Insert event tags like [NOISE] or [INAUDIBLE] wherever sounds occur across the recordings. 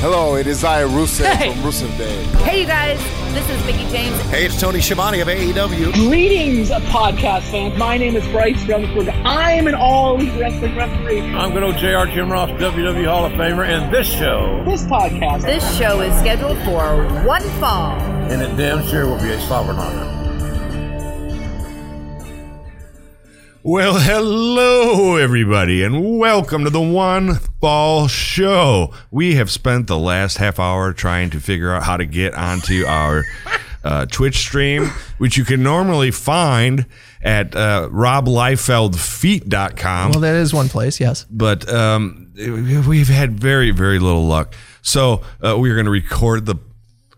Hello, it is I, Rusev Hey. from Rusev Day. Hey, you guys, this is Mickie James. Hey, it's Tony Schiavone of AEW. Greetings, podcast fans. My name is Bryce Remsburg. I'm an all elite wrestling referee. I'm good old JR Jim Ross, WWE Hall of Famer, and this show, This podcast. This show is scheduled for one fall. and it damn sure will be a sovereign honor. Well, hello, everybody, and welcome to the One Ball Show. We have spent the last half hour trying to figure out how to get onto our uh, Twitch stream, which you can normally find at uh, robliefeldfeet.com. Well, that is one place, yes. but um, we've had very, very little luck. So uh, we're going to record the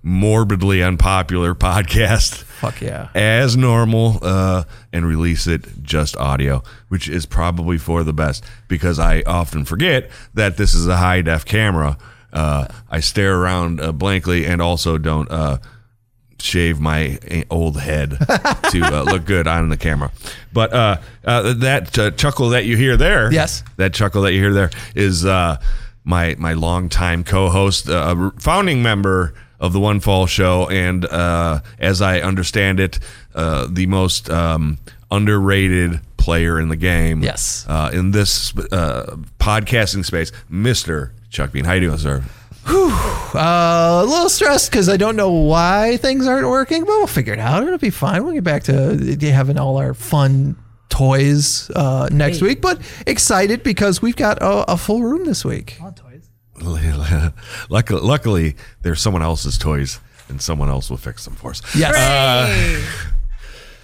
morbidly unpopular podcast Fuck yeah. as normal uh, and release it just audio, which is probably for the best because I often forget that this is a high def camera. Uh, I stare around uh, blankly and also don't uh, shave my uh, old head [LAUGHS] to uh, look good on the camera. But uh, uh, that uh, chuckle that you hear there, Yes. that chuckle that you hear there is uh, my my longtime co-host, uh, founding member of the One Fall Show, and uh, as I understand it, uh, the most um, underrated player in the game. Yes. uh, in this uh, podcasting space, Mister Chuck Bean. How you doing, sir? Uh, a little stressed because I don't know why things aren't working, but we'll figure it out. It'll be fine. We'll get back to having all our fun toys uh, next week, but excited because we've got a, a full room this week. [LAUGHS] luckily, luckily, there's someone else's toys, and someone else will fix them for us. Yes.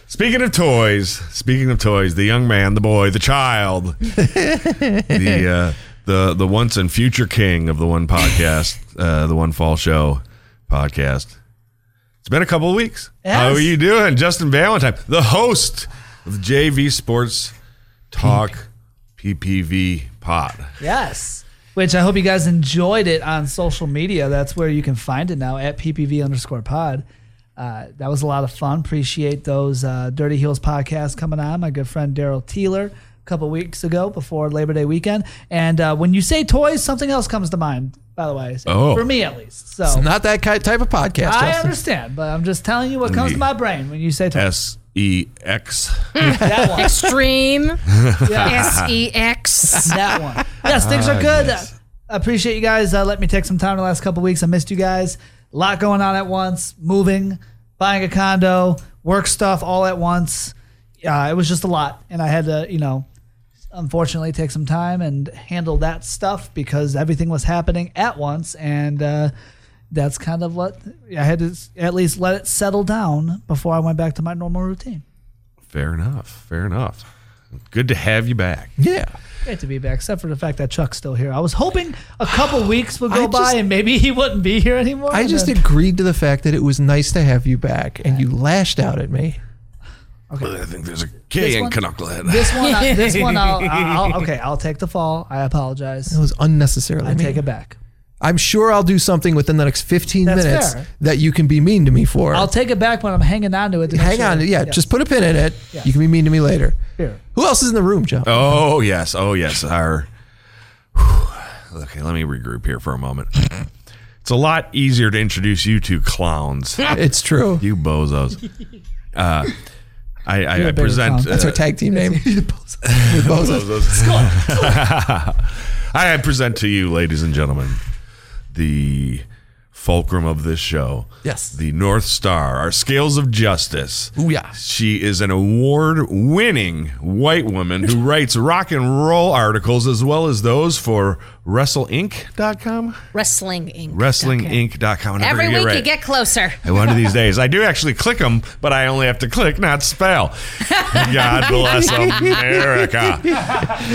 Speaking of toys, speaking of toys, the young man, the boy, the child, [LAUGHS] the uh, the the once and future king of the one podcast, [LAUGHS] uh, the one fall show podcast. It's been a couple of weeks. How are you doing, Justin Valentine, the host of JV Sports Talk PPV Pod? Yes. Which I hope you guys enjoyed it on social media. That's where you can find it now at PPV underscore pod. Uh, that was a lot of fun. Appreciate those uh, Dirty Heels podcasts coming on. My good friend Daryl Teeler a couple weeks ago before Labor Day weekend. And uh, when you say toys, something else comes to mind, by the way. Oh. For me, at least. So It's not that type of podcast. I Justin. understand, but I'm just telling you what comes to my brain when you say toys. S E X. that one. Extreme [LAUGHS] S E X. that one. Yes, things are good. I appreciate you guys. Uh, let me take some time the last couple weeks. I missed you guys. A lot going on at once. Moving, buying a condo, work stuff all at once. Uh, it was just a lot, and I had to, you know, unfortunately take some time and handle that stuff because everything was happening at once, and uh, that's kind of what I had to at least let it settle down before I went back to my normal routine. Fair enough. Fair enough. Good to have you back. Yeah. Great to be back, except for the fact that Chuck's still here. I was hoping a couple [SIGHS] weeks would go I by just- and maybe he wouldn't be here anymore. I just then- agreed to the fact that it was nice to have you back, and you lashed out at me. Okay, I think there's a K in one- Knucklehead. this one. I- this one. I'll, [LAUGHS] I'll, I'll- okay, I'll take the fall. I apologize. It was unnecessarily I mean. take it back. I'm sure I'll do something within the next 15 That's minutes fair. that you can be mean to me for. I'll take it back when I'm hanging on to it. To Hang sure- on. Yeah, Yes. just put a pin in it. Yeah. You can be mean to me later. here. Who else is in the room, Joe? Oh yes, oh yes. Our okay, let me regroup here for a moment. It's a lot easier to introduce you two clowns, [LAUGHS] It's true. you bozos. [LAUGHS] Uh, I, I, I present. clown. That's our uh, tag team name. [LAUGHS] The Bozos. I present to you, ladies and gentlemen, the fulcrum of this show. Yes. the North Star, our scales of justice. Ooh, yeah. She is an award winning white woman who writes rock and roll articles as well as those for WrestleInc.com. Wrestling Inc. WrestlingInc.com. I'm Every week get you get closer. And one of these [LAUGHS] days, I do actually click them, but I only have to click, not spell. God bless [LAUGHS] America.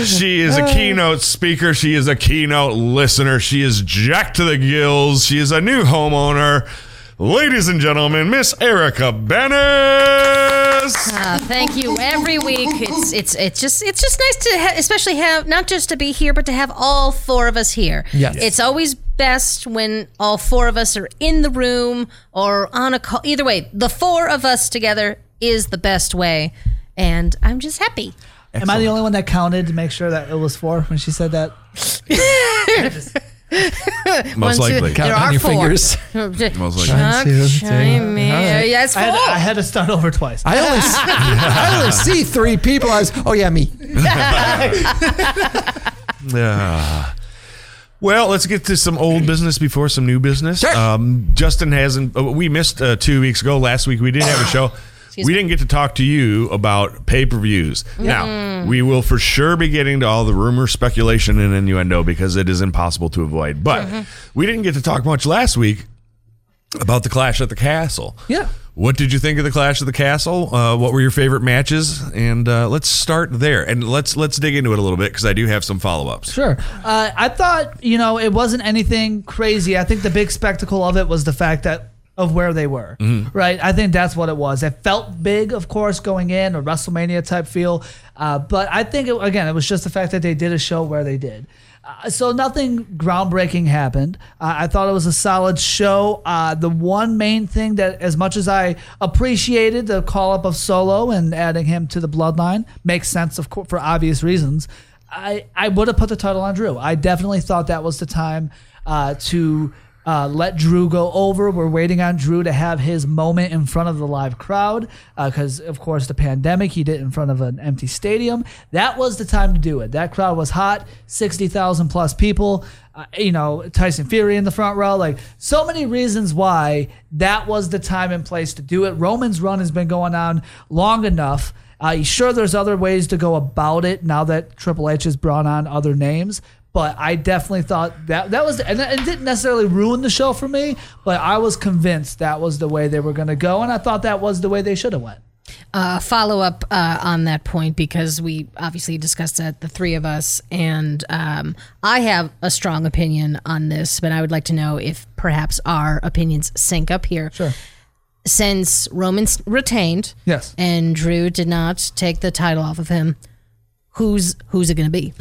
She is a keynote speaker. She is a keynote listener. She is jacked to the gills. She is a new homeowner. Ladies and gentlemen, Miss Erica Banas. Uh, thank you. Every week, it's it's it's just it's just nice to ha- especially have not just to be here, but to have all four of us here. Yes. it's always best when all four of us are in the room or on a call. Either way, the four of us together is the best way, and I'm just happy. Am I the only one that counted to make sure that it was four when she said that? [LAUGHS] [LAUGHS] Most One, likely. Count there on are your four. fingers. [LAUGHS] Most likely. Chuck One, two, three. Schumer. All right. Yeah, it's I had, four. I had to start over twice. I only, see, [LAUGHS] I only see three people. I was, oh yeah, me. [LAUGHS] Yeah. Well, let's get to some old business before some new business. Sure. Um, Justin hasn't. uh, We missed uh, two weeks ago. Last week we did have a show. Excuse we me. didn't get to talk to you about pay per views. Now we will for sure be getting to all the rumor, speculation, and innuendo because it is impossible to avoid. But we didn't get to talk much last week about the Clash at the Castle. Yeah. What did you think of the Clash of the Castle? Uh, what were your favorite matches? And uh, let's start there, and let's let's dig into it a little bit because I do have some follow ups. Sure. Uh, I thought, you know, it wasn't anything crazy. I think the big spectacle of it was the fact that of where they were, right? I think that's what it was. It felt big, of course, going in a WrestleMania type feel, uh, but I think it, again, it was just the fact that they did a show where they did. Uh, so nothing groundbreaking happened. Uh, I thought it was a solid show. Uh, the one main thing that, as much as I appreciated the call up of Solo and adding him to the Bloodline, makes sense, of course, for obvious reasons. I, I would have put the title on Drew. I definitely thought that was the time uh, to uh, let Drew go over. We're waiting on Drew to have his moment in front of the live crowd because, of course, the pandemic, he did it in front of an empty stadium. That was the time to do it. That crowd was hot 60,000 plus people. Uh, you know, Tyson Fury in the front row. Like, so many reasons why that was the time and place to do it. Roman's run has been going on long enough. Uh, sure, there's other ways to go about it now that Triple H has brought on other names. But I definitely thought that that was, and it didn't necessarily ruin the show for me. But I was convinced that was the way they were going to go, and I thought that was the way they should have went. uh, follow up uh, on that point because we obviously discussed that the three of us, and um, I have a strong opinion on this, but I would like to know if perhaps our opinions sync up here. Sure. Since Roman's retained, Yes. and Drew did not take the title off of him, who's who's it going to be?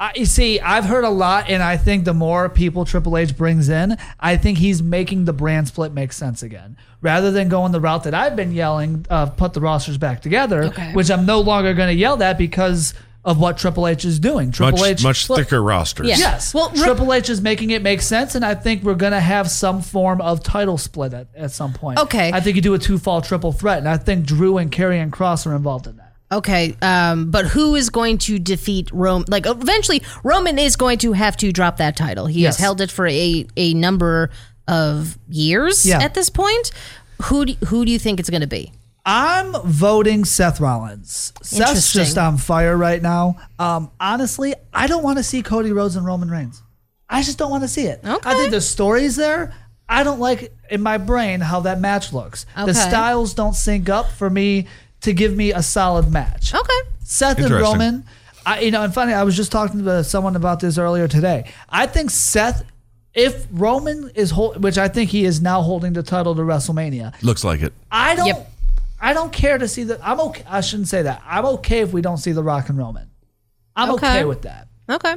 I, you see, I've heard a lot, and I think the more people Triple H brings in, I think he's making the brand split make sense again. Rather than going the route that I've been yelling, uh, put the rosters back together, Okay. which I'm no longer going to yell that because of what Triple H is doing. Triple Much H much Look, thicker rosters. Yeah. Yes. Well, Well, Triple H is making it make sense, and I think we're going to have some form of title split at, at some point. Okay. I think you do a two fall triple threat, and I think Drew and Karrion Kross are involved in that. Okay, um, but who is going to defeat Rome? Like eventually, Roman is going to have to drop that title. He Yes. has held it for a a number of years Yeah. at this point. Who do, who do you think it's going to be? I'm voting Seth Rollins. Seth's just on fire right now. Um, honestly, I don't want to see Cody Rhodes and Roman Reigns. I just don't want to see it. Okay. I think the story's there. I don't like in my brain how that match looks. Okay. The styles don't sync up for me to give me a solid match. Okay, Seth and Interesting. Roman, I, you know, and funny, I was just talking to someone about this earlier today. I think Seth, if Roman is hold, which I think he is now holding the title to WrestleMania, Looks like it. I don't. Yep. I don't care to see the. I'm okay. I shouldn't say that. I'm okay if we don't see the Rock and Roman. I'm okay, Okay. with that. okay.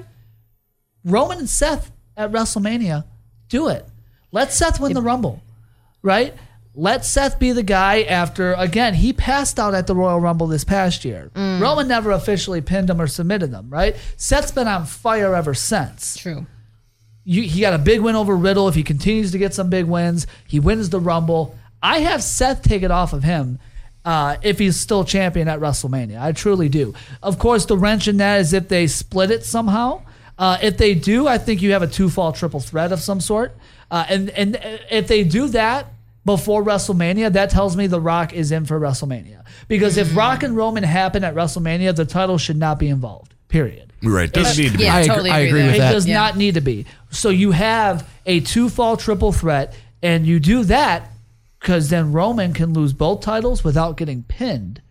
Roman and Seth at WrestleMania, do it. Let Seth win the Rumble, right? Let Seth be the guy after again he passed out at the Royal Rumble this past year. Roman never officially pinned him or submitted him, right? Seth's been on fire ever since True. you, he got a big win over Riddle. If he continues to get some big wins, he wins the Rumble. I have Seth take it off of him uh, if he's still champion at WrestleMania. I truly do. Of course, the wrench in that is if they split it somehow. Uh, if they do, I think you have a two fall triple threat of some sort. Uh, and and if they do that before WrestleMania, that tells me The Rock is in for WrestleMania. Because if Rock and Roman happen at WrestleMania, the title should not be involved. Period. Right. It Doesn't need to be. Yeah, I, totally agree, I agree agree with It that. does Yeah. not need to be. So you have a two fall triple threat, and you do that because then Roman can lose both titles without getting pinned,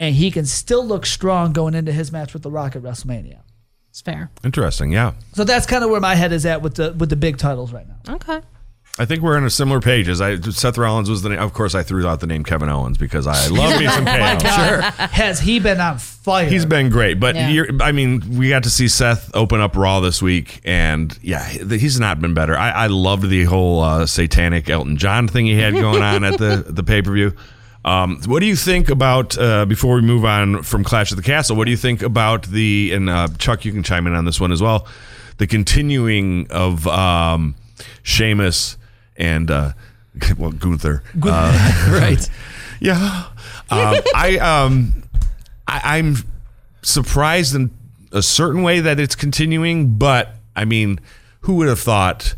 and he can still look strong going into his match with The Rock at WrestleMania. It's fair. Interesting. Yeah. So that's kind of where my head is at with the with the big titles right now. Okay. I think we're on a similar page. As I, Seth Rollins was the name. Of course, I threw out the name Kevin Owens because I love me some [LAUGHS] KO. Sure. Has he been on fire? He's been great, but Yeah. you're, I mean, we got to see Seth open up Raw this week, and yeah, he's not been better. I, I loved the whole uh, satanic Elton John thing he had going on at the the pay per view. Um, what do you think about uh, before we move on from Clash of the Castle? What do you think about the and uh, Chuck? You can chime in on this one as well. The continuing of um, Sheamus and uh, [LAUGHS] well Gunther. Uh, [LAUGHS] right. [LAUGHS] yeah, um, I um, I, I'm surprised in a certain way that it's continuing, but I mean, who would have thought?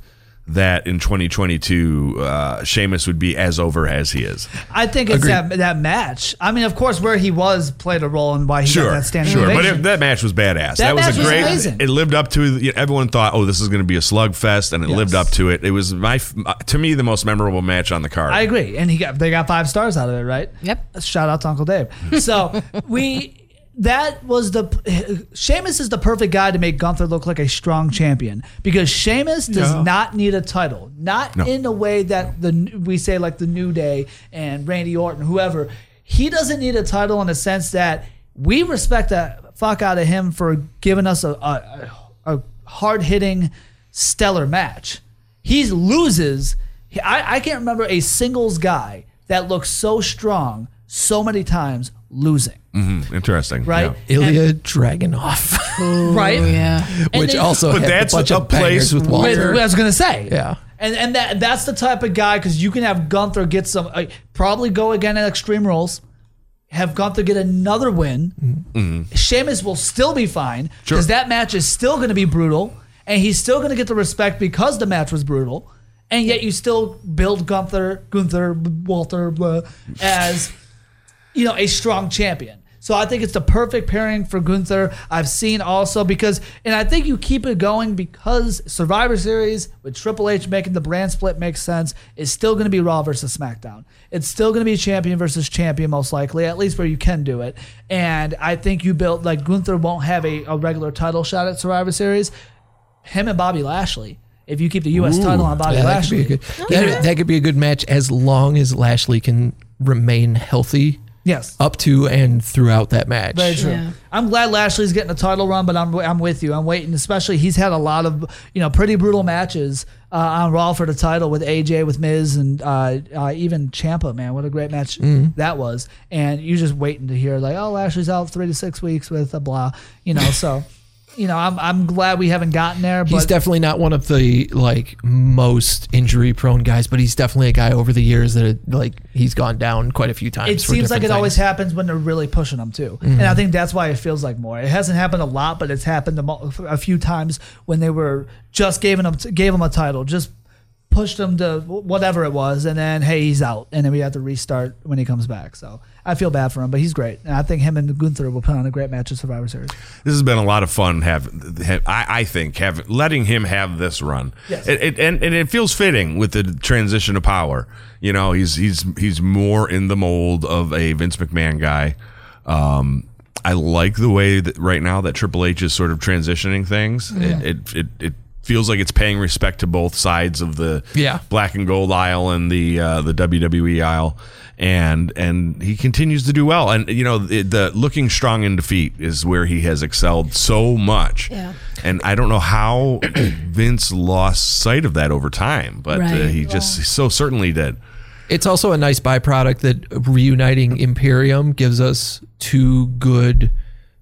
That in 2022, uh, Sheamus would be as over as he is. I think it's that that match. I mean, of course, where he was played a role in why he got Sure, that standing sure, but ovation. it, that match was badass. That, That was a was great. amazing. It lived up to. you know, everyone thought, oh, this is going to be a slugfest, and it lived up to it. It was my, uh, to me, the most memorable match on the card. I agree, and he got they got five stars out of it, right? Yep. Shout out to Uncle Dave. So [LAUGHS] we that was the Sheamus is the perfect guy to make Gunther look like a strong champion because Sheamus does Yeah. not need a title, not No. in the way that the we say like the New Day and Randy Orton, whoever. He doesn't need a title in the sense that we respect the fuck out of him for giving us a a, a hard hitting, stellar match. He loses. I, I can't remember a singles guy that looks so strong so many times losing. Mhm, Interesting, Right? yeah. Ilya Dragunov, right? Yeah. Which then- also But had that's a bunch a of place with where- Walter. I was gonna say, Yeah. and and that that's the type of guy because you can have Gunther get some, uh, probably go again at Extreme Rules, have Gunther get another win. Sheamus will still be fine because Sure. that match is still going to be brutal, and he's still going to get the respect because the match was brutal, and yet you still build Gunther, Gunther, Walter blah, as you know, a strong champion. So I think it's the perfect pairing for Gunther. I've seen also because, and I think you keep it going because Survivor Series with Triple H making the brand split makes sense. It's still going to be Raw versus SmackDown. It's still going to be champion versus champion, most likely, at least where you can do it. And I think you built, like, Gunther won't have a, a regular title shot at Survivor Series. Him and Bobby Lashley. If you keep the U.S. title on Bobby Yeah, that could be Lashley. That, that could be a good match as long as Lashley can remain healthy yes. up to and throughout that match. Very true. Yeah. I'm glad Lashley's getting a title run, but I'm I'm with you. I'm waiting, especially he's had a lot of you know pretty brutal matches uh, on Raw for the title with AJ, with Miz, and uh, uh, even Ciampa. Man, what a great match that was! And you're just waiting to hear like, oh, Lashley's out three to six weeks with a blah, you know. So, [LAUGHS] you know, I'm I'm glad we haven't gotten there. But He's definitely not one of the like most injury prone guys, but he's definitely a guy over the years that like he's gone down quite a few times. it seems like it different always happens when they're really pushing him too, and I mm-hmm. think that's why it feels like more. It hasn't happened a lot, but it's happened a, mo- a few times when they were just giving them gave him a title, just pushed him to whatever it was, and then hey, he's out, and then we have to restart when he comes back. So I feel bad for him, but he's great, and I think him and Gunther will put on a great match at Survivor Series. This has been a lot of fun. Have, have I, I think have letting him have this run. Yes. It, it, and, and it feels fitting with the transition of power. You know, he's he's he's more in the mold of a Vince McMahon guy. Um, I like the way that right now that Triple H is sort of transitioning things. It, it it it feels like it's paying respect to both sides of the Yeah. black and gold aisle and the uh, the WWE aisle, and and he continues to do well. And you know, the, the looking strong in defeat is where he has excelled so much. Yeah. And I don't know how [CLEARS THROAT] Vince lost sight of that over time, but uh, Right. he just so certainly did. It's also a nice byproduct that reuniting Imperium gives us two good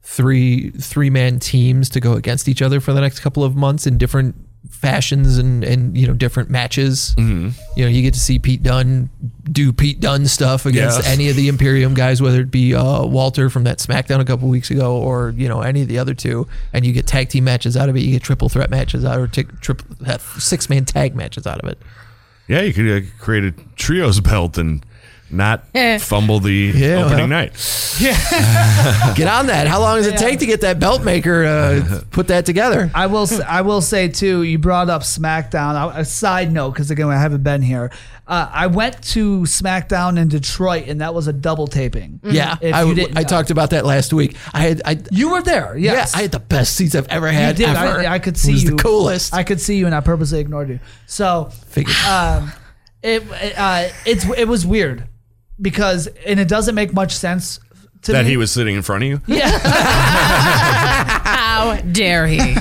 three three man teams to go against each other for the next couple of months in different fashions and and you know different matches. Mm-hmm. You know, you get to see Pete Dunne do Pete Dunne stuff against Yes. any of the Imperium guys, whether it be uh, Walter from that SmackDown a couple weeks ago, or you know any of the other two, and you get tag team matches out of it. You get triple threat matches out, or t- triple six man tag matches out of it. Yeah, you could uh, create a trios belt and not [LAUGHS] fumble the Yeah, opening well. night. [LAUGHS] [LAUGHS] Get on that. How long does it take to get that belt maker uh, put that together? I will. s- I will say too. You brought up SmackDown. A side note, because again, I haven't been here. Uh, I went to SmackDown in Detroit, and that was a double taping. Yeah, If I, you would- didn't I talked about that last week. I had, I, You were there. Yes, yeah, I had the best seats I've ever had. You did. ever. I, I could see it was you. the coolest. I could see you, and I purposely ignored you. So, Figured. um, it uh, it's it was weird because, and it doesn't make much sense to That me. he was sitting in front of you. Yeah. [LAUGHS] How dare he?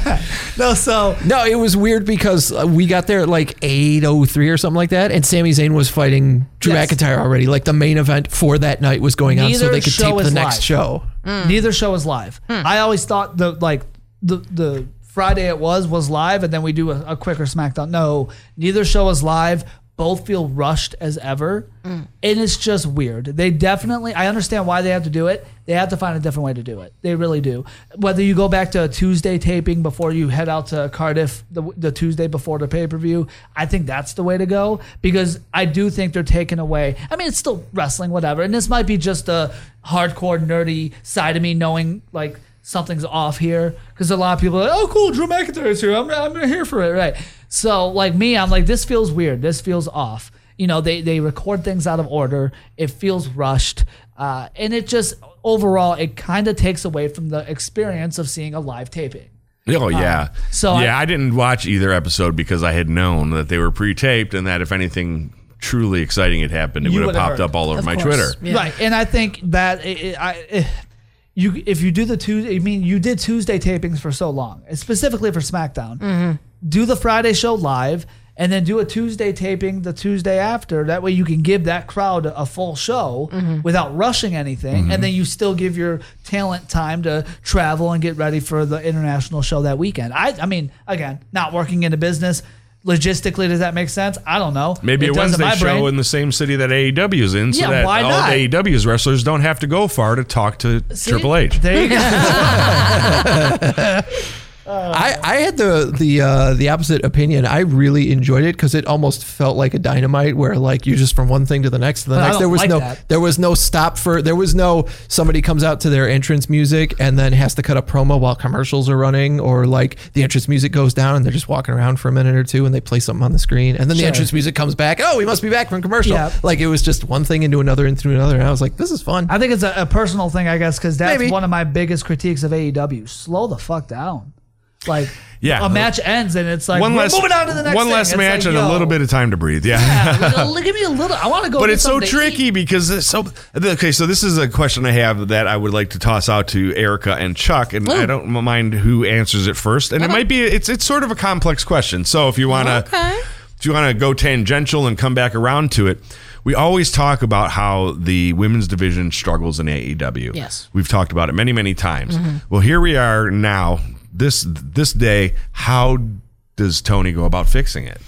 no. So no, it was weird because uh, we got there at like eight oh three or something like that, and Sami Zayn was fighting Drew Yes. McIntyre already. Like the main event for that night was going on, so they could show tape the is next live. show. neither show was live. I always thought the like the the Friday it was was live, and then we do a, a quicker SmackDown. No, neither show was live. Both feel rushed as ever, mm. and it's just weird. They definitely. I understand why they have to do it. They have to find a different way to do it. They really do. Whether you go back to a Tuesday taping before you head out to Cardiff the, the Tuesday before the pay per view, I think that's the way to go because I do think they're taking away. I mean, it's still wrestling, whatever, and this might be just a hardcore nerdy side of me knowing like something's off here because a lot of people are like, oh cool drew mcintyre's here i'm, I'm here for it right so like me i'm like this feels weird this feels off you know they, they record things out of order it feels rushed uh, and it just overall it kind of takes away from the experience of seeing a live taping Oh uh, yeah. so yeah, I- I, didn't watch either episode because I had known that they were pre-taped and that if anything truly exciting had happened, it would have popped heard. up all over Of my course. Twitter. Yeah. Right, and I think that it, it- I, it- you if you do the Tuesday, I mean, you did Tuesday tapings for so long, specifically for SmackDown. Mm-hmm. Do the Friday show live, and then do a Tuesday taping the Tuesday after. That way, you can give that crowd a full show mm-hmm. without rushing anything, and mm-hmm. then you still give your talent time to travel and get ready for the international show that weekend. I, I mean, again, not working in a business. Logistically, does that make sense? I don't know. Maybe It a does in Wednesday my show brain. in the same city that AEW is in, so Yeah, that why all not? of AEW's wrestlers don't have to go far to talk to See? Triple H. There you go. [LAUGHS] [LAUGHS] I, I had the the uh, the opposite opinion. I really enjoyed it because it almost felt like a dynamite, where like you just from one thing to the next to the next. There was like no that. there was no stop for there was no somebody comes out to their entrance music and then has to cut a promo while commercials are running, or like the entrance music goes down and they're just walking around for a minute or two and they play something on the screen and then the entrance music comes back. Oh, we must be back from commercial. Yeah. Like it was just one thing into another and through another, and I was like, this is fun. I think it's a, a personal thing, I guess, because that's Maybe. one of my biggest critiques of AEW. Slow the fuck down. Like, [LAUGHS] Yeah. a match ends and it's like one we're less, moving on to the next. one thing. less It's match like, and a little bit of time to breathe. Yeah. Yeah, like, [LAUGHS] give me a little. I want to go. but get it's so something to tricky eat. because it's so okay so this is a question i have that i would like to toss out to erica and chuck and i don't mind who answers it first and it might be it's it's sort of a complex question so if you want to Okay. if you want to go tangential and come back around to it we always talk about how the women's division struggles in AEW. Yes. We've talked about it many, many times. Mm-hmm. Well, here we are now, this this day. How does Tony go about fixing it?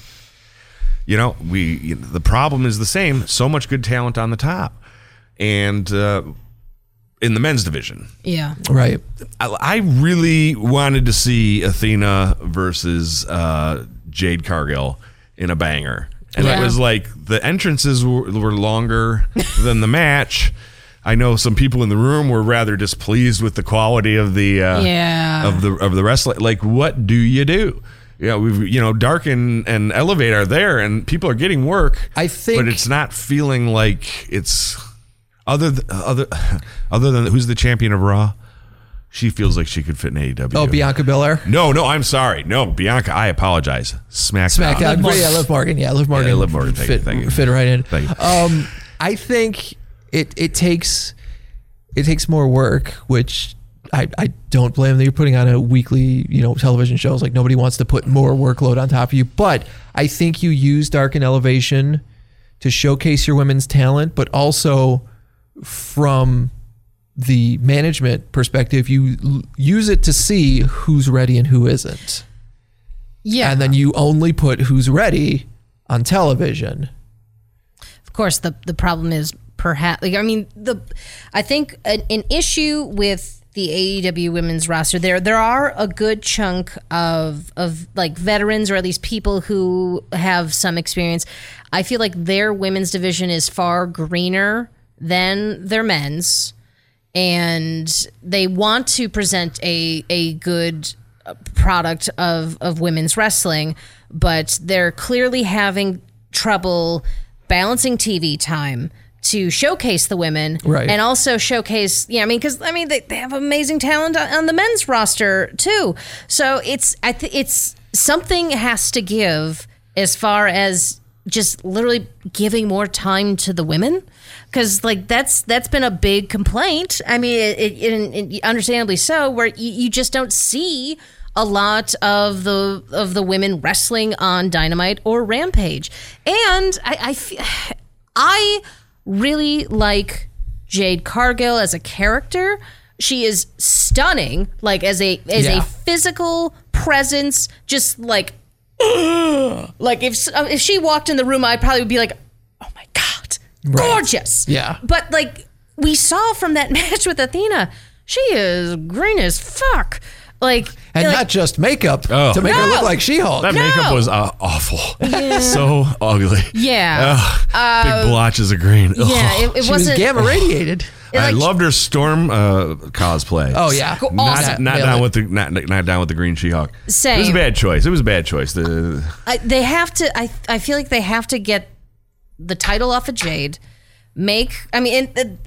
you know, we you know, the problem is the same. So much good talent on the top, and uh, in the men's division, Yeah. right. I, I really wanted to see Athena versus uh, Jade Cargill in a banger, and Yeah. it was like the entrances were, were longer than the match. I know some people in the room were rather displeased with the quality of the uh, Yeah. of the of the wrestling. Like, what do you do? Yeah, we've you know, Dark and, and Elevate are there, and people are getting work. I think- but it's not feeling like it's other th- other [LAUGHS] other than who's the champion of Raw. She feels like she could fit in AEW. Oh, Bianca Belair. No, no, I'm sorry. No, Bianca, I apologize. SmackDown. SmackDown. Liv yeah, Liv Morgan. Yeah, Liv Morgan. Liv Morgan. Thank you, fit, thank you. fit right in. Thank you. Um, I think it it takes it takes more work, which I, I don't blame them. You're putting on a weekly, you know, television shows. Like nobody wants to put more workload on top of you. But I think you use Dark and Elevation to showcase your women's talent, but also from the management perspective, you l- use it to see who's ready and who isn't. Yeah. And then you only put who's ready on television. Of course, the the problem is perhaps. Like, I mean, the I think an, an issue with the AEW women's roster there there are a good chunk of of like veterans or at least people who have some experience. I feel like their women's division is far greener than their men's and they want to present a a good uh, product of of women's wrestling, but they're clearly having trouble balancing TV time to showcase the women Right. and also showcase yeah i mean because i mean they, they have amazing talent on, on the men's roster too. So it's i th- it's something has to give as far as just literally giving more time to the women. Because like that's that's been a big complaint. I mean it, it, it, understandably so where you, you just don't see a lot of the of the women wrestling on dynamite or rampage. And i i, [SIGHS] I really like jade cargill as a character she is stunning like as a as Yeah. a physical presence, just like, [GASPS] like if uh, if she walked in the room, I probably would be like, oh my god, gorgeous. Yeah. But like we saw from that [LAUGHS] match with Athena, she is green as fuck. Like and like, not just makeup Oh. to make her look like She-Hulk. That No. makeup was uh, awful. [LAUGHS] so ugly. Yeah. Ugh, big blotches of green. Ugh. yeah, it, it she was wasn't gamma radiated. [SIGHS] it, I loved her storm uh, cosplay. Oh yeah, Go- Not, not down with the not, not down with the green She-Hulk. It was a bad choice. It was a bad choice. The I, they have to. I I feel like they have to get the title off of Jade. Make I mean, and,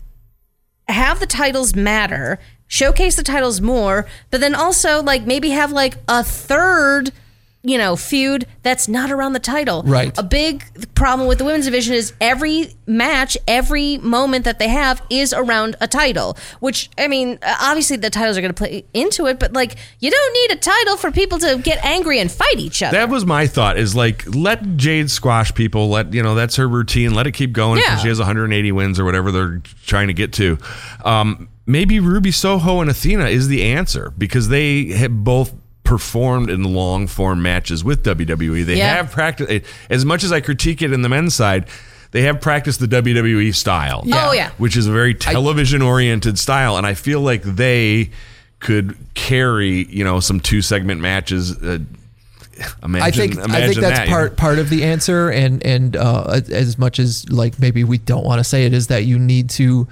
uh, have the titles matter. Showcase the titles more, but then also like maybe have like a third, you know, feud that's not around the title. Right. A big problem with the women's division is every match, every moment that they have is around a title. Which I mean, obviously the titles are going to play into it, but like you don't need a title for people to get angry and fight each other. That was my thought. Is like let Jade squash people. Let you know that's her routine. Let it keep going Yeah. she has 180 wins or whatever they're trying to get to. Um, maybe Ruby Soho and Athena is the answer because they have both performed in long form matches with WWE. They Yeah. have practiced as much as I critique it in the men's side. They have practiced the WWE style. Oh, yeah. which is a very television oriented style, and I feel like they could carry you know some two segment matches. Uh, Imagine, I think I think that's that, you part know? part of the answer, and and uh, as much as like maybe we don't want to say it, is that you need to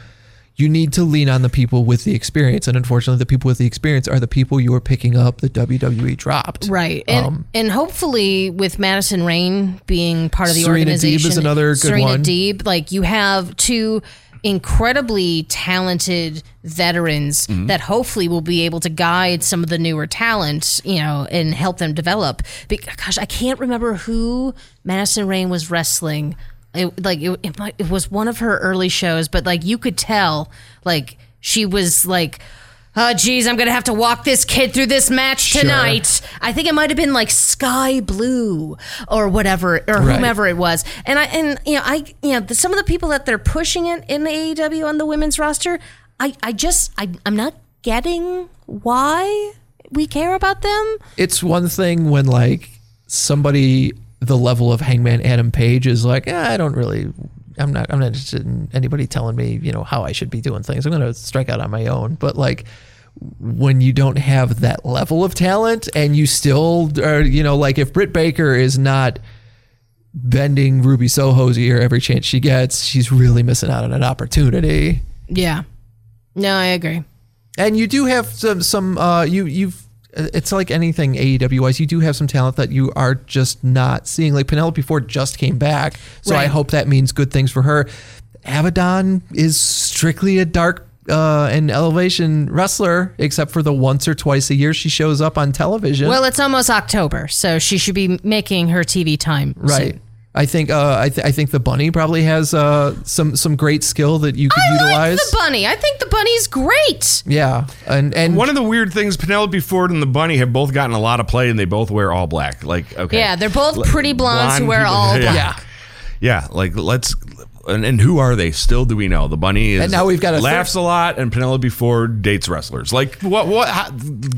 you need to lean on the people with the experience, and unfortunately, the people with the experience are the people you are picking up the WWE dropped. Right. And Um, and hopefully with Madison Rayne being part of the organization, Serena Deeb is another good Serena one. Deeb, like you have two incredibly talented veterans Mm-hmm. that hopefully will be able to guide some of the newer talent, you know, and help them develop. Be- Gosh, I can't remember who Madison Rayne was wrestling. It, like it, it, might, it was one of her early shows, but like you could tell, like she was like, oh geez, I'm gonna have to walk this kid through this match tonight. I think it might have been like Skye Blue or whatever or Right. whomever it was. And I and you know I you know the, some of the people that they're pushing it in the AEW on the women's roster, I I just I I'm not getting why we care about them. it's one thing when like somebody the level of Hangman Adam Page is like, eh, I don't really. I'm not. I'm not interested in anybody telling me, you know, how I should be doing things. I'm going to strike out on my own. But like, when you don't have that level of talent, and you still are, you know, like if Britt Baker is not bending Ruby Soho's ear every chance she gets, she's really missing out on an opportunity. Yeah. No, I agree. And you do have some some uh you you've it's like anything AEW wise, you do have some talent that you are just not seeing. Like Penelope Ford just came back, so I hope that means good things for her. Abaddon is strictly a dark uh, and elevation wrestler, except for the once or twice a year she shows up on television. Well, it's almost October, so she should be making her TV time. right. soon. I think uh, I, th- I think the bunny probably has uh, some some great skill that you could I utilize. like the bunny. I think the bunny's great. yeah, and and One of the weird things, Penelope Ford and the Bunny have both gotten a lot of play, and they both wear all black. Like, okay, Yeah, they're both pretty blondes who wear people- all [LAUGHS] black. yeah. yeah. Like, let's. And, and who are they? Still, do we know? The Bunny is And now we've got a laughs a lot, and Penelope Ford dates wrestlers. Like, what? What? How,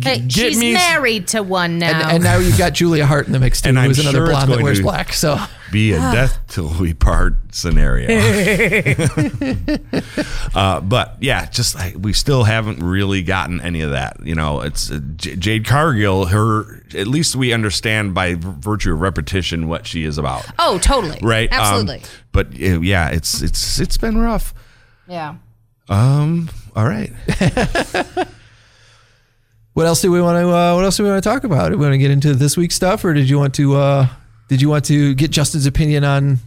Hey, get she's me married to one now. And, and now you've got Julia Hart in the mix too, And I'm who's another sure blonde that wears to- black. So be a death till we part scenario. [LAUGHS] uh, but yeah, just like we still haven't really gotten any of that. You know, it's uh, J- Jade Cargill. Her at least we understand by v- virtue of repetition what she is about, oh, totally. right? Um, Absolutely. but uh, yeah, it's it's it's been rough. yeah. Um. All right. [LAUGHS] what else do we want to uh, what else do we want to talk about? Do we want to get into this week's stuff, or did you want to uh, did you want to get Justin's opinion on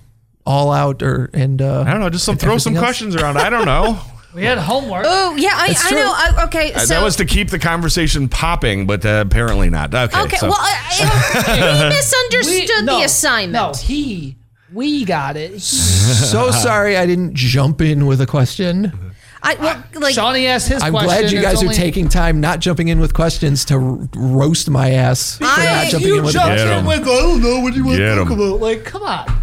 All Out or and uh, I don't know. Just some throw some else? questions around. I don't know. [LAUGHS] We had homework. Oh, yeah, I, I know. I, okay, Uh, so that was to keep the conversation popping, but uh, apparently not. Okay. okay. so- Well, I, he [LAUGHS] misunderstood We- no, the assignment. No, he, we got it. So sorry I didn't jump in with a question. [LAUGHS] I well, like Shawnee asked his I'm question. glad you It's guys only- are taking time not jumping in with questions to r- roast my ass for I- not jumping You in with a jumped Get in with, I don't know what you want Get to talk 'em. about. Like, come on.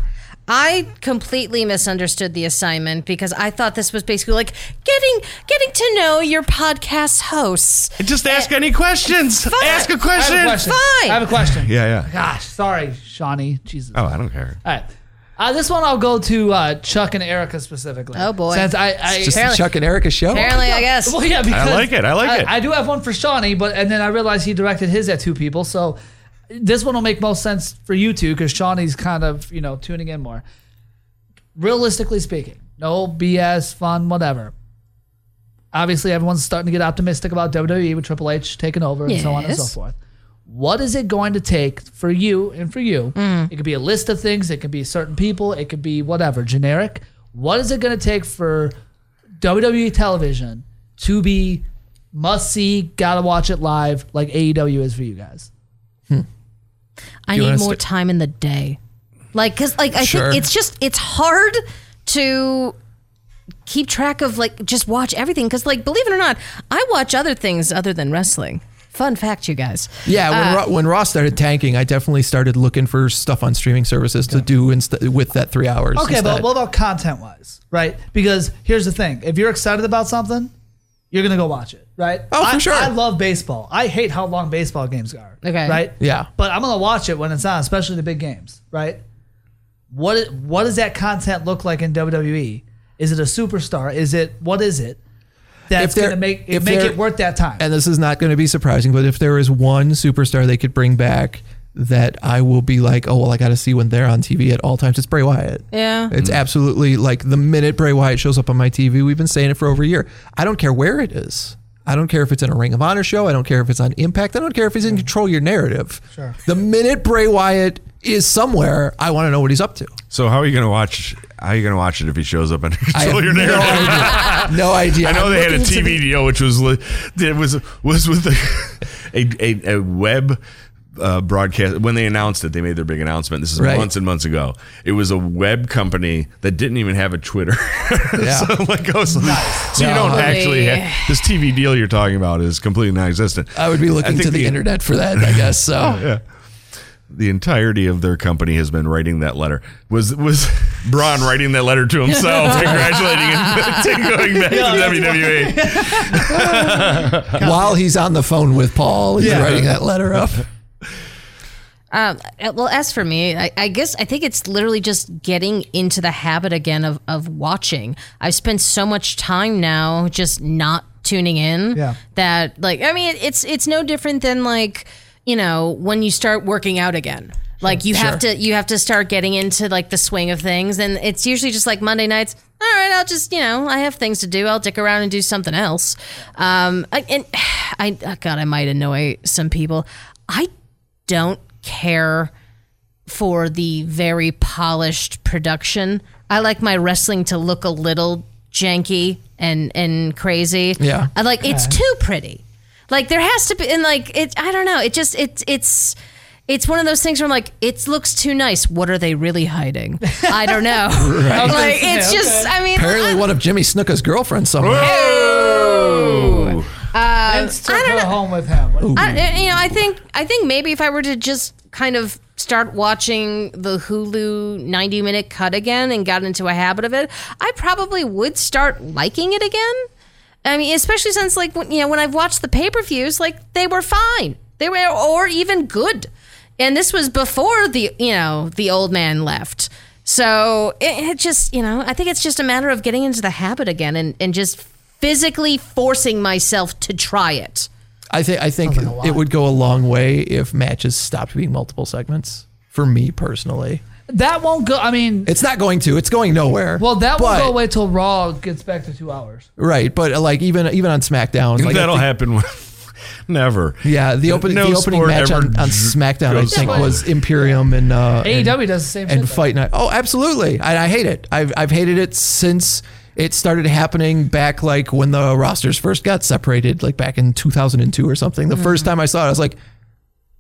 I completely misunderstood the assignment because I thought this was basically like getting getting to know your podcast hosts. Just ask any questions. Ask a I question. have a question. Fine. I have a question. Yeah, yeah. Gosh, sorry, Shawnee. Jesus. Oh, I don't care. All right. Uh, this one I'll go to uh, Chuck and Erica specifically. Oh, boy. Since I, I Just the Chuck and Erica show. Apparently, I guess. well, yeah, because I like it. I like it. I do have one for Shawnee, but and then I realized he directed his at two people, so this one will make most sense for you two because Shawnee's kind of you know tuning in more. Realistically speaking, no BS, fun, whatever. Obviously, everyone's starting to get optimistic about WWE with Triple H taking over and so on and so Yes. forth. What is it going to take for you and for you? Mm. It could be a list of things. It could be certain people. It could be whatever, generic. What is it going to take for WWE television to be must see, gotta watch it live like AEW is for you guys? Hmm. I you need more st- time in the day. Like, cause like I Sure. think it's just it's hard to keep track of like just watch everything. Cause like believe it or not, I watch other things other than wrestling. Fun fact, you guys. Yeah, when, uh, Raw, when Raw started tanking, I definitely started looking for stuff on streaming services to do inst- with that three hours. Okay, instead. but what about content wise, right? Because here's the thing: if you're excited about something, you're gonna go watch it, right? Oh, for I, sure. I love baseball. I hate how long baseball games are. Okay. right? Yeah. but I'm gonna watch it when it's on, especially the big games, right? What what does that content look like in WWE? Is it a superstar? Is it what is it? That's gonna make it make it worth that time. and this is not going to be surprising, but if there is one superstar they could bring back that I will be like, oh well, I got to see when they're on TV at all times. It's Bray Wyatt. Yeah. It's mm. absolutely like the minute Bray Wyatt shows up on my TV, we've been saying it for over a year. I don't care where it is. I don't care if it's in a Ring of Honor show. I don't care if it's on Impact. I don't care if he's in control of your narrative. Sure. The minute Bray Wyatt is somewhere, I want to know what he's up to. So how are you gonna watch? How are you gonna watch it if he shows up and [LAUGHS] control have your no narrative? idea. No [LAUGHS] idea. I know I'm they had a TV the- deal, which was [LAUGHS] it was was with a a, a, a web uh, broadcast. When they announced it, they made their big announcement. This is Right. months and months ago. It was a web company that didn't even have a Twitter. [LAUGHS] Yeah. so like, oh, so, so you don't actually have this TV deal you're talking about is completely non-existent. I would be looking to the, internet for that, I [LAUGHS] guess. So yeah. The entirety of their company has been writing that letter. Was was Braun writing that letter to himself, [LAUGHS] congratulating him to going back to WWE? while he's on the phone with Paul, he's writing that letter up. Um, uh, well, as for me, I, I guess I think it's literally just getting into the habit again of, of watching. I've spent so much time now just not tuning in Yeah. that like I mean it's it's no different than like you know when you start working out again. Like you have to you have to start getting into like the swing of things, and it's usually just like Monday nights. All right, I'll just you know I have things to do. I'll dick around and do something else. Um, I, and [SIGHS] I oh God, I might annoy some people. I don't care for the very polished production. I like my wrestling to look a little janky and and crazy. Yeah. I like it's too pretty. Like there has to be and like it I don't know. It just it's it's it's one of those things where I'm like, it looks too nice. What are they really hiding? I don't know. [LAUGHS] Like it's just I mean Apparently, one of Jimmy Snuka's girlfriends somewhere. Vince took her home with him. I, uh, you know, I think I think maybe if I were to just kind of start watching the Hulu 90 minute cut again and got into a habit of it, I probably would start liking it again. I mean, especially since like when, you know when I've watched the pay per views, like they were fine, they were or even good, and this was before the you know the old man left. So it, it just you know I think it's just a matter of getting into the habit again and and just physically forcing myself to try it. I think I think it would go a long way if matches stopped being multiple segments. For me personally, that won't go. I mean, it's not going to. It's going nowhere. well, that but, won't go away till Raw gets back to two hours. Right, but like even even on SmackDown, like That'll think- happen. With, [LAUGHS] never. Yeah, the opening No the opening match on, on SmackDown, I think, so- was Imperium and uh, and, AEW does the same and shit. Fight Night. Oh, absolutely. I, I hate it. I've I've hated it since it started happening back like when the rosters first got separated, like back in 2002 or something. The first time I saw it, I was like.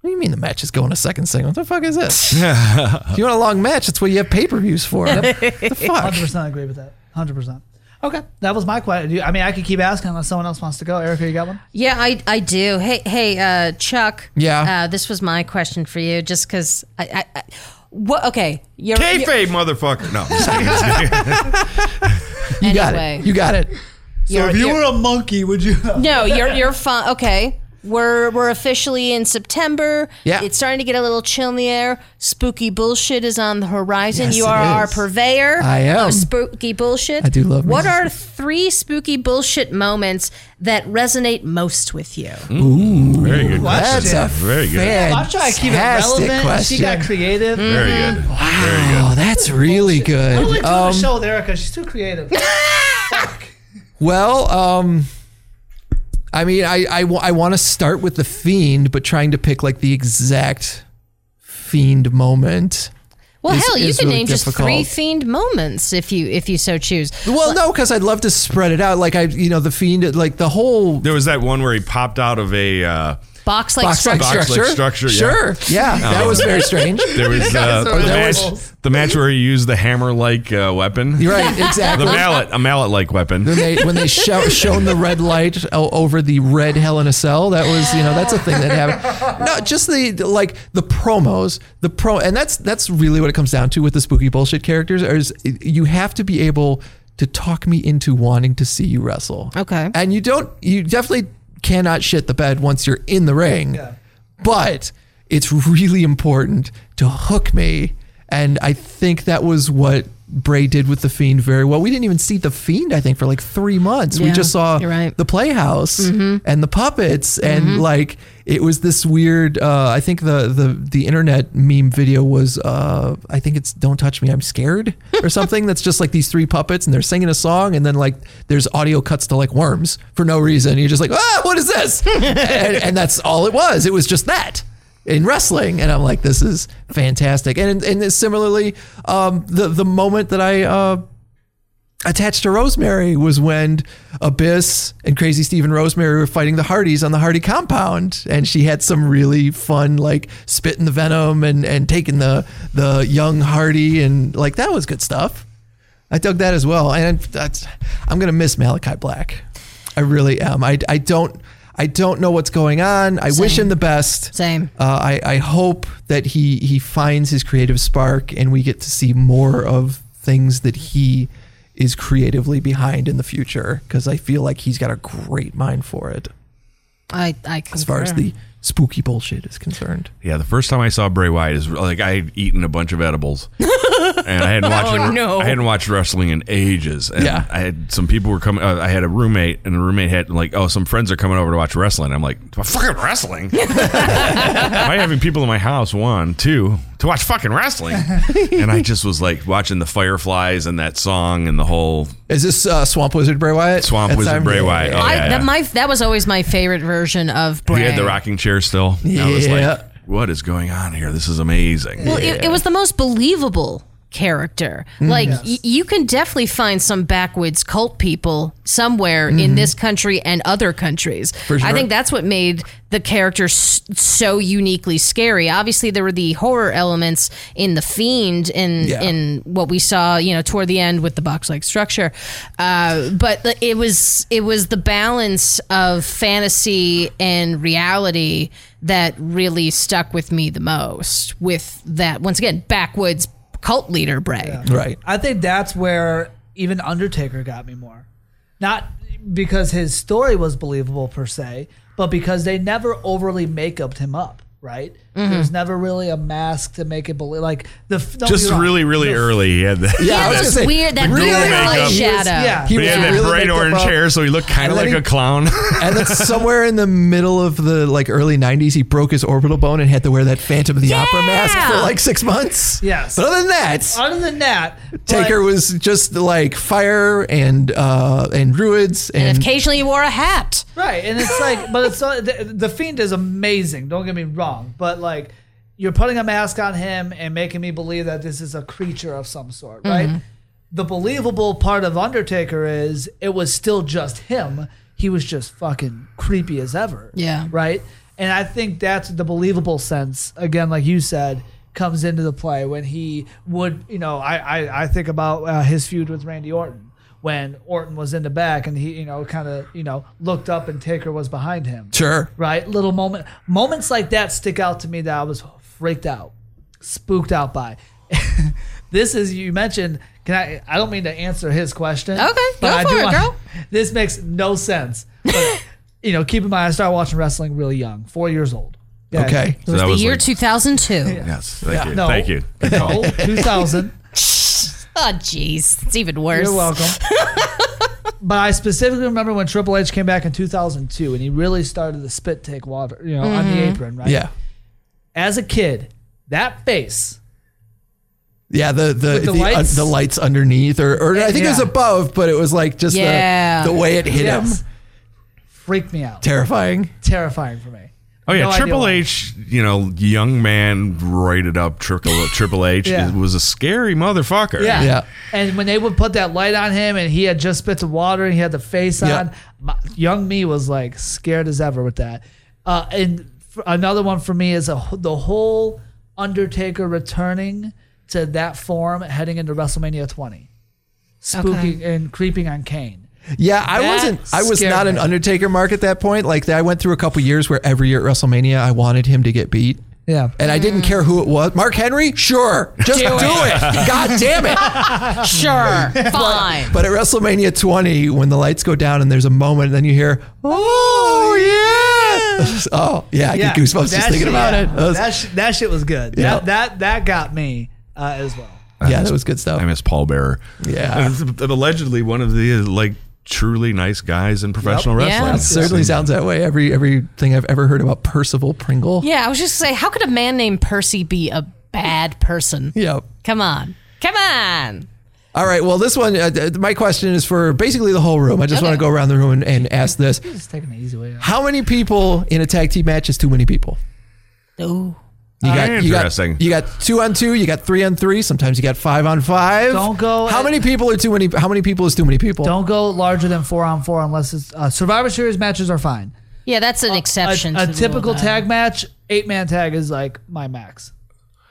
What do you mean the match is going a second segment? What the fuck is this? [LAUGHS] if you want a long match, that's what you have pay per views for. What the [LAUGHS] fuck? Hundred percent agree with that. Hundred percent. Okay, that was my question. I mean, I could keep asking unless someone else wants to go. Erica, you got one? Yeah, I, I do. Hey, hey, uh, Chuck. Yeah? Uh, this was my question for you, just because I, I, I, what? Okay, you're, you're Kayfabe, motherfucker. No, [LAUGHS] I'm just kidding. You got it. You got it. So You're- if you you're- were a monkey, would you? No, you're [LAUGHS] you're fine. Okay. We're we're officially in September. Yeah. It's starting to get a little chill in the air. Spooky bullshit is on the horizon. Yes, you are our purveyor I am. of spooky bullshit. I do love me What some are three spooky bullshit moments that resonate most with you? Very good. That's a Very good. I'm trying to keep it relevant. question. She got creative. Very good. Very good. That's really good. I don't like good. doing Um, the show with Erica. She's too creative. [LAUGHS] well, um, I mean, I I, want to start with the fiend, but trying to pick like the exact fiend moment. Well, is- hell, you is can really name just difficult. three fiend moments if you if you so choose. Well, no, because I'd love to spread it out. Like I, you know, the fiend, like the whole There was that one where he popped out of a. Uh, Box like box like Box-like structure. structure, yeah. Sure, yeah, that was very strange. there was [LAUGHS] uh, the, are match, the match where he used the hammer-like uh, weapon. You're right, exactly. The mallet, a mallet-like weapon. when they when they show, shone the red light over the red Hell in a Cell, that was you know that's a thing that happened. No, just the like the promos, the pro, and that's that's really what it comes down to with the spooky bullshit characters. Is you have to be able to talk me into wanting to see you wrestle. Okay. and you don't, you definitely cannot shit the bed once you're in the ring, but it's really important to hook me. And I think that was what Bray did with the Fiend very well. We didn't even see the Fiend, I think, for like three months. we just saw right. the Playhouse mm-hmm. and the puppets, and mm-hmm. like it was this weird. Uh, I think the the the internet meme video was. Uh, I think it's "Don't touch me, I'm scared" or [LAUGHS] something. that's just like these three puppets, and they're singing a song, and then like there's audio cuts to like worms for no reason. You're just like, ah, what is this? [LAUGHS] and, and that's all it was. It was just that in wrestling, and I'm like, this is fantastic. And and similarly, um, the the moment that I uh, attached to Rosemary was when Abyss and Crazy Steve and Rosemary were fighting the Hardys on the Hardy compound, and she had some really fun like spitting the venom and and taking the the young Hardy, and like that was good stuff. I dug that as well, and that's I'm gonna miss Malakai Black. I really am. I I don't. I don't know what's going on. I wish him the best. Same. Uh, I, I hope that he he finds his creative spark and we get to see more of things that he is creatively behind in the future because I feel like he's got a great mind for it. I I as far as the spooky bullshit is concerned. Yeah, the first time I saw Bray Wyatt is like I had eaten a bunch of edibles, [LAUGHS] and I hadn't [LAUGHS] watched. Oh, no. I hadn't watched wrestling in ages. And Yeah. I had some people were coming. Uh, I had a roommate, and the roommate had like, oh, some friends are coming over to watch wrestling. I'm like, fucking wrestling. [LAUGHS] Why having people in my house? One, two, to watch fucking wrestling. [LAUGHS] and I just was like watching the Fireflies and that song and the whole Is this uh, Swamp Wizard Bray Wyatt? Swamp That's- Wizard Bray Wyatt. Oh, I, yeah, that yeah. my that was always my favorite version of Bray. He had the rocking chair still. Yeah. I was Yeah. like, what is going on here? This is amazing. Well, it, it was the most believable character. Mm. Like y- you can definitely find some backwoods cult people somewhere in this country and other countries. Mm-hmm. sure. I think that's what made the character s- so uniquely scary. Obviously, there were the horror elements in the fiend and Yeah. in what we saw, you know, toward the end with the box-like structure. Uh, but the- it was it was the balance of fantasy and reality that really stuck with me the most. With that, once again, backwoods cult leader Bray. Right. I think that's where even Undertaker got me more. Not because his story was believable per se, but because they never overly make-upped him up, right? Mm-hmm. There's never really a mask to make it believe. Like the just me really, really the- early. He had [LAUGHS] that. Yeah, I Yeah, was was say, weird. That the really ghoul light makeup. shadow. Yeah. He he was had that really bright orange up. hair, so he looked kind of like then a clown. [LAUGHS] And then [LAUGHS] somewhere in the middle of the like early '90s, he broke his orbital bone and had to wear that Phantom of the Opera mask for like six months. Yes. But other than that, Other than that, Taker but- was just like fire and uh and druids and, And occasionally he wore a hat. Right, and it's like, but it's uh, the, the fiend is amazing. Don't get me wrong, but like, you're putting a mask on him and making me believe that this is a creature of some sort, right? The believable part of Undertaker is it was still just him. He was just fucking creepy as ever. Yeah. Right, and I think that's the believable sense. Again, like you said, comes into the play when he would, you know, I I, I think about uh, his feud with Randy Orton when Orton was in the back and he, you know, kind of, you know, looked up and Taker was behind him. sure. Right? Little moment moments like that stick out to me that I was freaked out, spooked out by. [LAUGHS] this is you mentioned. Can I? I don't mean to answer his question. Okay, but go I for do it, want- girl. [LAUGHS] This makes no sense. But, [LAUGHS] you know, keep in mind, I started watching wrestling really young, four years old. Yeah. Okay. So It was that the was year like- 2002. Yes. Thank Yeah, you. no. Thank you. Good call. No, 2000. Oh, jeez. It's even worse. You're welcome. [LAUGHS] but I specifically remember when Triple H came back in 2002 and he really started the spit take water, you know, on the apron, right? Yeah. As a kid, that face. Yeah, the the With the the, uh, lights? the lights underneath, or, or I think it was Yeah. above, but it was like just Yeah. the the way it hit Yes. him, Freaked me out. terrifying. Terrifying for me. Oh yeah, No Triple. H, you know, young man rated up Triple [LAUGHS] Triple H Yeah. was a scary motherfucker. Yeah. Yeah. And when they would put that light on him and he had just spits of water and he had the face Yeah. on, my, young me was like scared as ever with that. Uh, and f- another one for me is a, the whole Undertaker returning to that form heading into WrestleMania 20. Spooking and creeping on Kane. Yeah, I That wasn't. I was scared not an. Undertaker mark at that point. Like I went through a couple years where every year at WrestleMania I wanted him to get beat. Yeah. And I didn't care who it was. Mark Henry? Sure. Just do, it. God damn it. [LAUGHS] Sure. Fine. But at WrestleMania 20, when the lights go down and there's a moment, and then you hear, oh, yeah. [LAUGHS] oh, yeah, I get goosebumps just that thinking shit- about it. That was- that, sh- that shit was good. Yeah. That, that, that got me uh, as well. yeah, that was good stuff. I miss Paul Bearer. Yeah. And allegedly one of the like truly nice guys in professional Yep. wrestling. Yeah. It certainly sounds that way. Every everything I've ever heard about Percival Pringle. Yeah, I was just say, how could a man named Percy be a bad person? Yeah. Come on. Come on. All right. Well, this one, uh, my question is for basically the whole room. I just want to go around the room and, and ask this: Just taking the easy way out. How many people in a tag team match is too many people? Ooh. You got, you got, Interesting. you got two on two. You got three on three. Sometimes you got five on five. Don't go How at- many people are too many? How many people is too many people? Don't go larger than four on four unless it's uh, Survivor Series matches are fine. Yeah, that's an A, exception. a to the typical rule, tag match, eight man tag is like my max.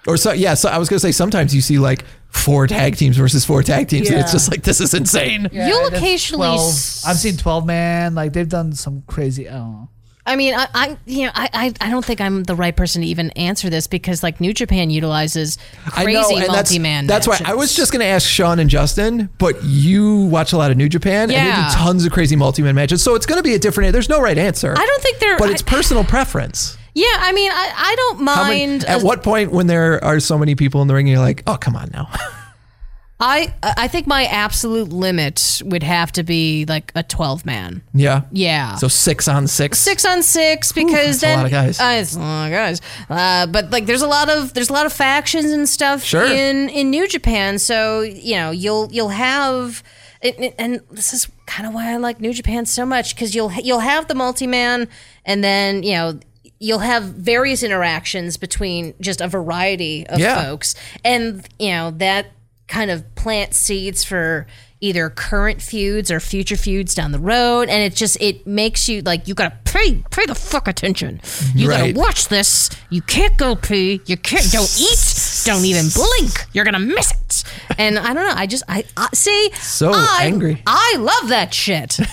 Or so yeah. So I was gonna say sometimes you see like four tag teams versus four tag teams, and it's just like this is insane. You'll occasionally 12. s- I've seen twelve man. Like they've done some crazy. I don't know. I mean, I, I you know, I, I, I don't think I'm the right person to even answer this because like New Japan utilizes crazy know, multi-man. that's why I was just going to ask Sean and Justin, but you watch a lot of New Japan, and they do tons of crazy multi-man matches, so it's going to be a different. There's no right answer. I don't think they're. but I- it's personal preference. Yeah, I mean, I, I don't How many- mind. at a- what point when there are so many people in the ring, you're like, oh come on now. [LAUGHS] I I think my absolute limit would have to be like a 12 man. yeah, Yeah. So six on six. six on six because that's a lot of guys. Uh, it's a lot of guys. Uh, but like, there's a lot of there's a lot of factions and stuff Sure. in in New Japan. So you know, you'll you'll have. And, and this is kind of why I like New Japan so much because you'll you'll have the multi man, and then you know you'll have various interactions between just a variety of Yeah. folks, and you know that kind of plant seeds for either current feuds or future feuds down the road. And it just it makes you like you gotta pay pay the fuck attention. You Right. gotta watch this. You can't go pee. You can't don't eat. Don't even blink. You're gonna miss it. And i don't know. I just i, I see So I, angry. i love that shit. [LAUGHS]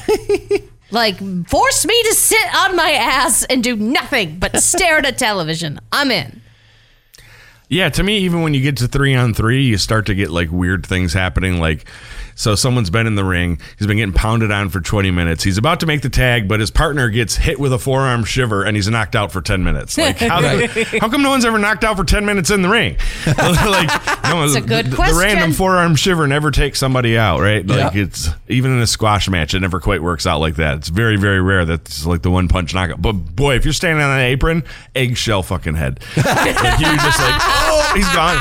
Like force me to sit on my ass and do nothing but stare at a television. I'm in Yeah, to me, even when you get to three on three, you start to get like weird things happening. Like, so someone's been in the ring, he's been getting pounded on for 20 minutes. He's about to make the tag, but his partner gets hit with a forearm shiver and he's knocked out for 10 minutes. Like, how, how come no one's ever knocked out for 10 minutes in the ring? [LAUGHS] [LAUGHS] like, no, It's a good the, the random forearm shiver never takes somebody out, right? Like, Yeah. it's even in a squash match, it never quite works out like that. It's very, very rare that it's like the one punch knockout. But boy, if you're standing on an apron, eggshell fucking head. [LAUGHS] like, you're just like, he's gone.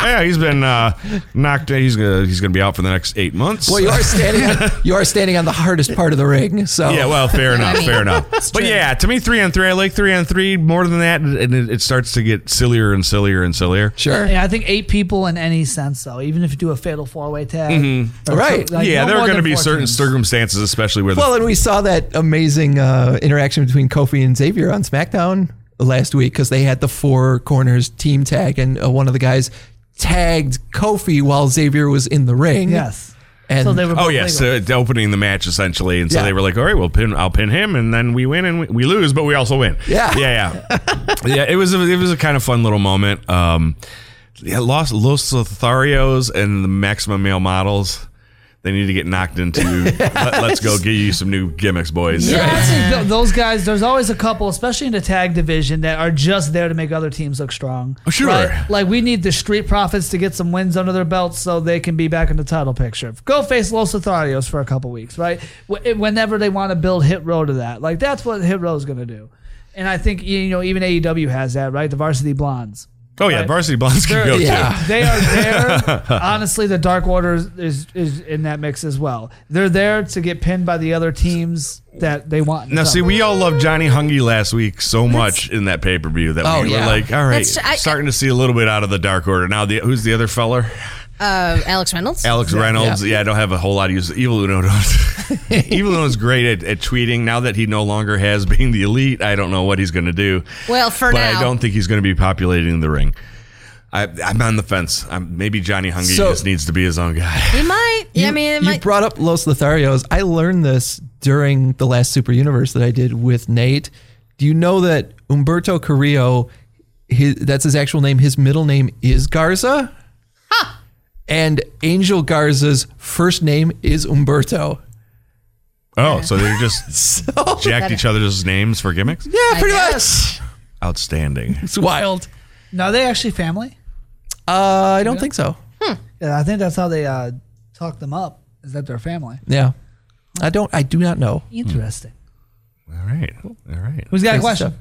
Yeah, he's been uh, knocked. He's gonna he's gonna be out for the next eight months. well, you are standing. On, you are standing on the hardest part of the ring. So Yeah, well, fair enough, fair enough. But yeah, to me, three on three, I like three on three more than that, and it, it starts to get sillier and sillier and sillier. sure. Yeah, I think eight people in any sense though. Even if you do a fatal four way tag, or Right. like, yeah, no there are going to be certain teams. circumstances, especially where the Well, and we saw that amazing uh, interaction between Kofi and Xavier on SmackDown last week because they had the four corners team tag, and uh, one of the guys tagged Kofi while Xavier was in the ring. Yes. And So they were. Oh yes, legal. uh, opening the match essentially, and so Yeah. they were like, "All right, we'll pin. I'll pin him, and then we win and we, we lose, but we also win." Yeah. yeah, yeah, [LAUGHS] yeah. It was a, it was a kind of fun little moment. Um, yeah, Los, Los Lotharios and the Maximum Male Models. They need to get knocked into. let, us go get you some new gimmicks, boys. Yeah, I think th- those guys. There's always a couple, especially in the tag division, that are just there to make other teams look strong. Oh, sure. Right? Like we need the Street Profits to get some wins under their belts so they can be back in the title picture. Go face Los Lotharios for a couple weeks, right? Whenever they want to build Hit Row to that, like that's what Hit Row is going to do. And I think you know even AEW has that, right? The Varsity Blondes. Oh yeah, Right. Varsity Blondes can They're- go yeah. too. They are there. [LAUGHS] Honestly, the Dark Order is, is is in that mix as well. They're there to get pinned by the other teams that they want. Now, see, we all loved Johnny Hungee last week so much in that pay per view that Oh, we yeah. were like, all right, That's- I- starting to see a little bit out of the Dark Order. Now, the, who's the other feller? Uh, Alex Reynolds. Alex Reynolds. Yeah. I don't have a whole lot of use. Evil Uno does. [LAUGHS] Evil Uno's great at, at tweeting. Now that he no longer has being the elite, I don't know what he's going to do. Well, for but now. I don't think he's going to be populating the ring. I, I'm on the fence. I'm, maybe Johnny Hungee So- just needs to be his own guy. [LAUGHS] He might. Yeah, I mean, it you might. brought up Los Lotharios. I learned this during the last Super Universe that I did with Nate. Do you know that Humberto Carrillo, his, that's his actual name, his middle name is Garza? And Angel Garza's first name is Humberto. Oh, so they just [LAUGHS] jacked each other's names for gimmicks? Yeah, pretty much. Outstanding. It's wild. No, are they actually family? Uh, I don't think so. Yeah, I think that's how they uh, talk them up. Is that they're family? Yeah. I don't, I do not know. Interesting. All right. All right. Who's got a Thanks, question? Jeff.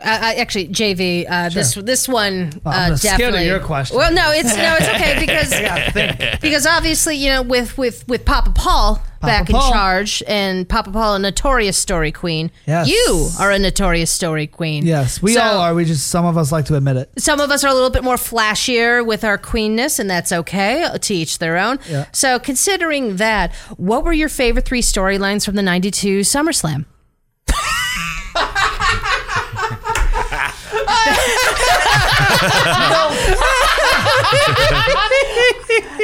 Uh, uh, actually, JV, uh, this this one uh, I'm scared of definitely. your question. Well, no, it's no, it's okay [LAUGHS] because because obviously you know with with with Papa Paul back Paul. in charge and Papa Paul a notorious story queen. Yes. You are a notorious story queen. Yes, we So- all are. We just some of us like to admit it. Some of us are a little bit more flashier with our queenness, and that's okay. uh, To each their own. Yeah. So, considering that, what were your favorite three storylines from the '92 SummerSlam? [LAUGHS] [LAUGHS]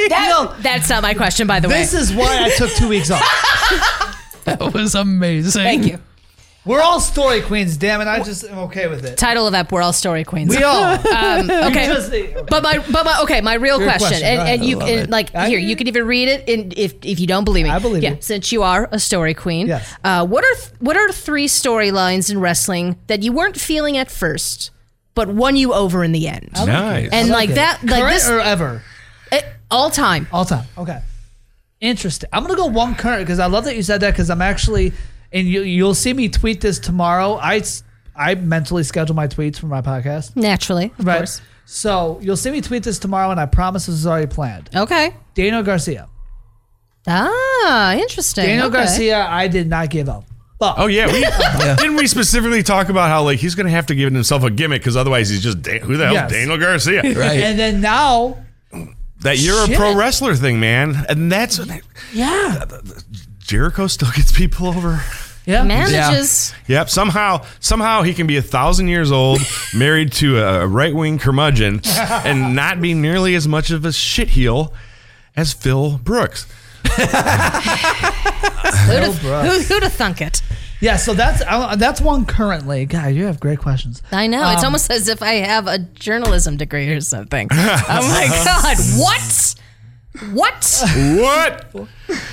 That- that's not my question, by the way. This is why I took two weeks off. [LAUGHS] That was amazing. Thank you. We're all story queens. Damn it! I just am okay with it. Title of that: We're all story queens. We all. [LAUGHS] Um, okay. just- But my, but my, okay, my real Your question, question, and, go ahead. and you I love can it. like I- here, you can even read it, in, if if you don't believe me. I believe yeah, you. since you are a story queen. Yes. Uh, what are th- what are three storylines in wrestling that you weren't feeling at first, but won you over in the end? Nice. And I like it. that, like Current this, or ever, eh, all time. all time. Okay. Interesting. I'm gonna go one current because I love that you said that because I'm actually, and you you'll see me tweet this tomorrow. I s- I mentally schedule my tweets for my podcast. Naturally, of Right. course. So you'll see me tweet this tomorrow, and I promise this is already planned. Okay. Daniel Garcia. Ah, interesting. Daniel Okay. Garcia, I did not give up. But Oh yeah, we, [LAUGHS] didn't we specifically talk about how like he's going to have to give himself a gimmick because otherwise he's just Da- who the hell Yes. Daniel Garcia? [LAUGHS] Right. and then now, That you're a pro wrestler thing, man, and that's yeah, Jericho still gets people over. yeah, Manages. Yep. Somehow, somehow he can be a thousand years old, [LAUGHS] married to a right wing curmudgeon, and not be nearly as much of a shitheel as Phil Brooks. [LAUGHS] Who'd have, who, who'd have thunk it? yeah. So that's uh, that's one currently. God, you have great questions. I know. it's Um, almost as if I have a journalism degree or something. [LAUGHS] oh my God. What? What? What?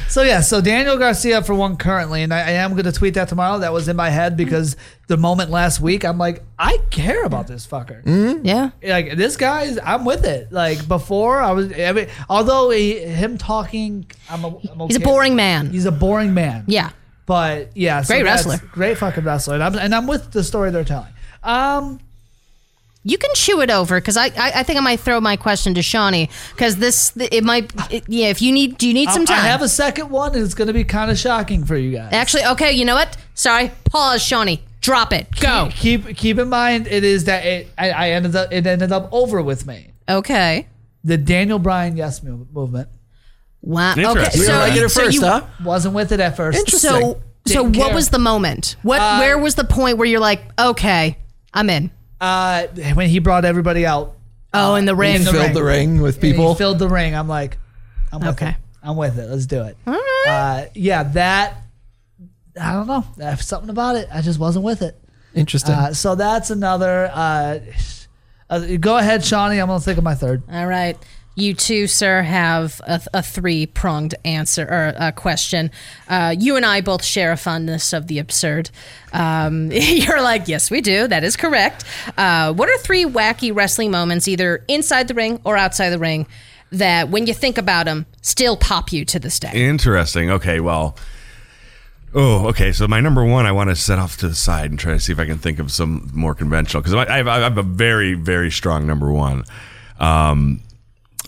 So yeah, so Daniel Garcia for one currently, and I, I am going to tweet that tomorrow. That was in my head because the moment last week, I'm like, I care about this fucker. Yeah. Like this guy's, I'm with it. Like before, I was. I mean, although he, him talking, I'm, a, I'm okay. He's a boring man. He's a boring man. Yeah. But yeah, so Great that's- wrestler. great fucking wrestler, and I'm and I'm with the story they're telling. Um, You can chew it over because I, I I think I might throw my question to Shawnee because this it might it, yeah if you need do you need some time I have a second one, and it's going to be kind of shocking for you guys. actually okay you know what sorry pause Shawnee drop it go Keep keep in mind, it is that it, I, I ended up it ended up over with me. okay The Daniel Bryan yes move, movement wow okay Interesting. You so didn't like it at so first, you- huh? wasn't with it at first. so so Didn't what care. was the moment what Uh, where was the point where you're like okay I'm in Uh, when he brought everybody out, oh in the ring in the Filled ring. the ring with and he people. filled the ring. I'm like, I'm with Okay. it. I'm with it. Let's do it. all right Uh, yeah, that I don't know. There's something about it. I just wasn't with it. Interesting. Uh, so that's another. Uh, Uh, go ahead, Shawnee. I'm gonna think of my third. All right. You too, sir, have a, a three pronged answer or a question. Uh, you and I both share a fondness of the absurd. Um, [LAUGHS] you're like, yes, we do. That is correct. Uh, what are three wacky wrestling moments, either inside the ring or outside the ring, that when you think about them, still pop you to this day? Interesting. Okay, well. Oh, okay. So my number one, I want to set off to the side and try to see if I can think of some more conventional because I, I have, I have a very, very strong number one. Um,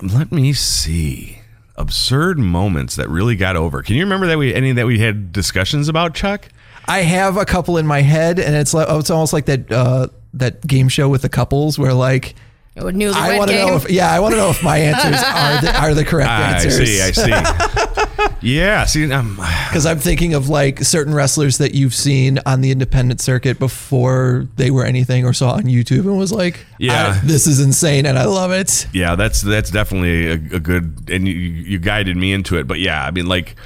let me see. Absurd moments that really got over. Can you remember that we any that we had discussions about, Chuck? I have a couple in my head, and it's like it's almost like that uh, that game show with the couples where like Oh, I want to know if yeah I want to know if my answers are the, are the correct [LAUGHS] I answers. I see. I [LAUGHS] see. Yeah. See, um, Because I'm thinking of like certain wrestlers that you've seen on the independent circuit before they were anything or saw on YouTube and was like, Yeah. This is insane and I love it. Yeah, that's that's definitely a, a good, and you, you guided me into it. But yeah, I mean, like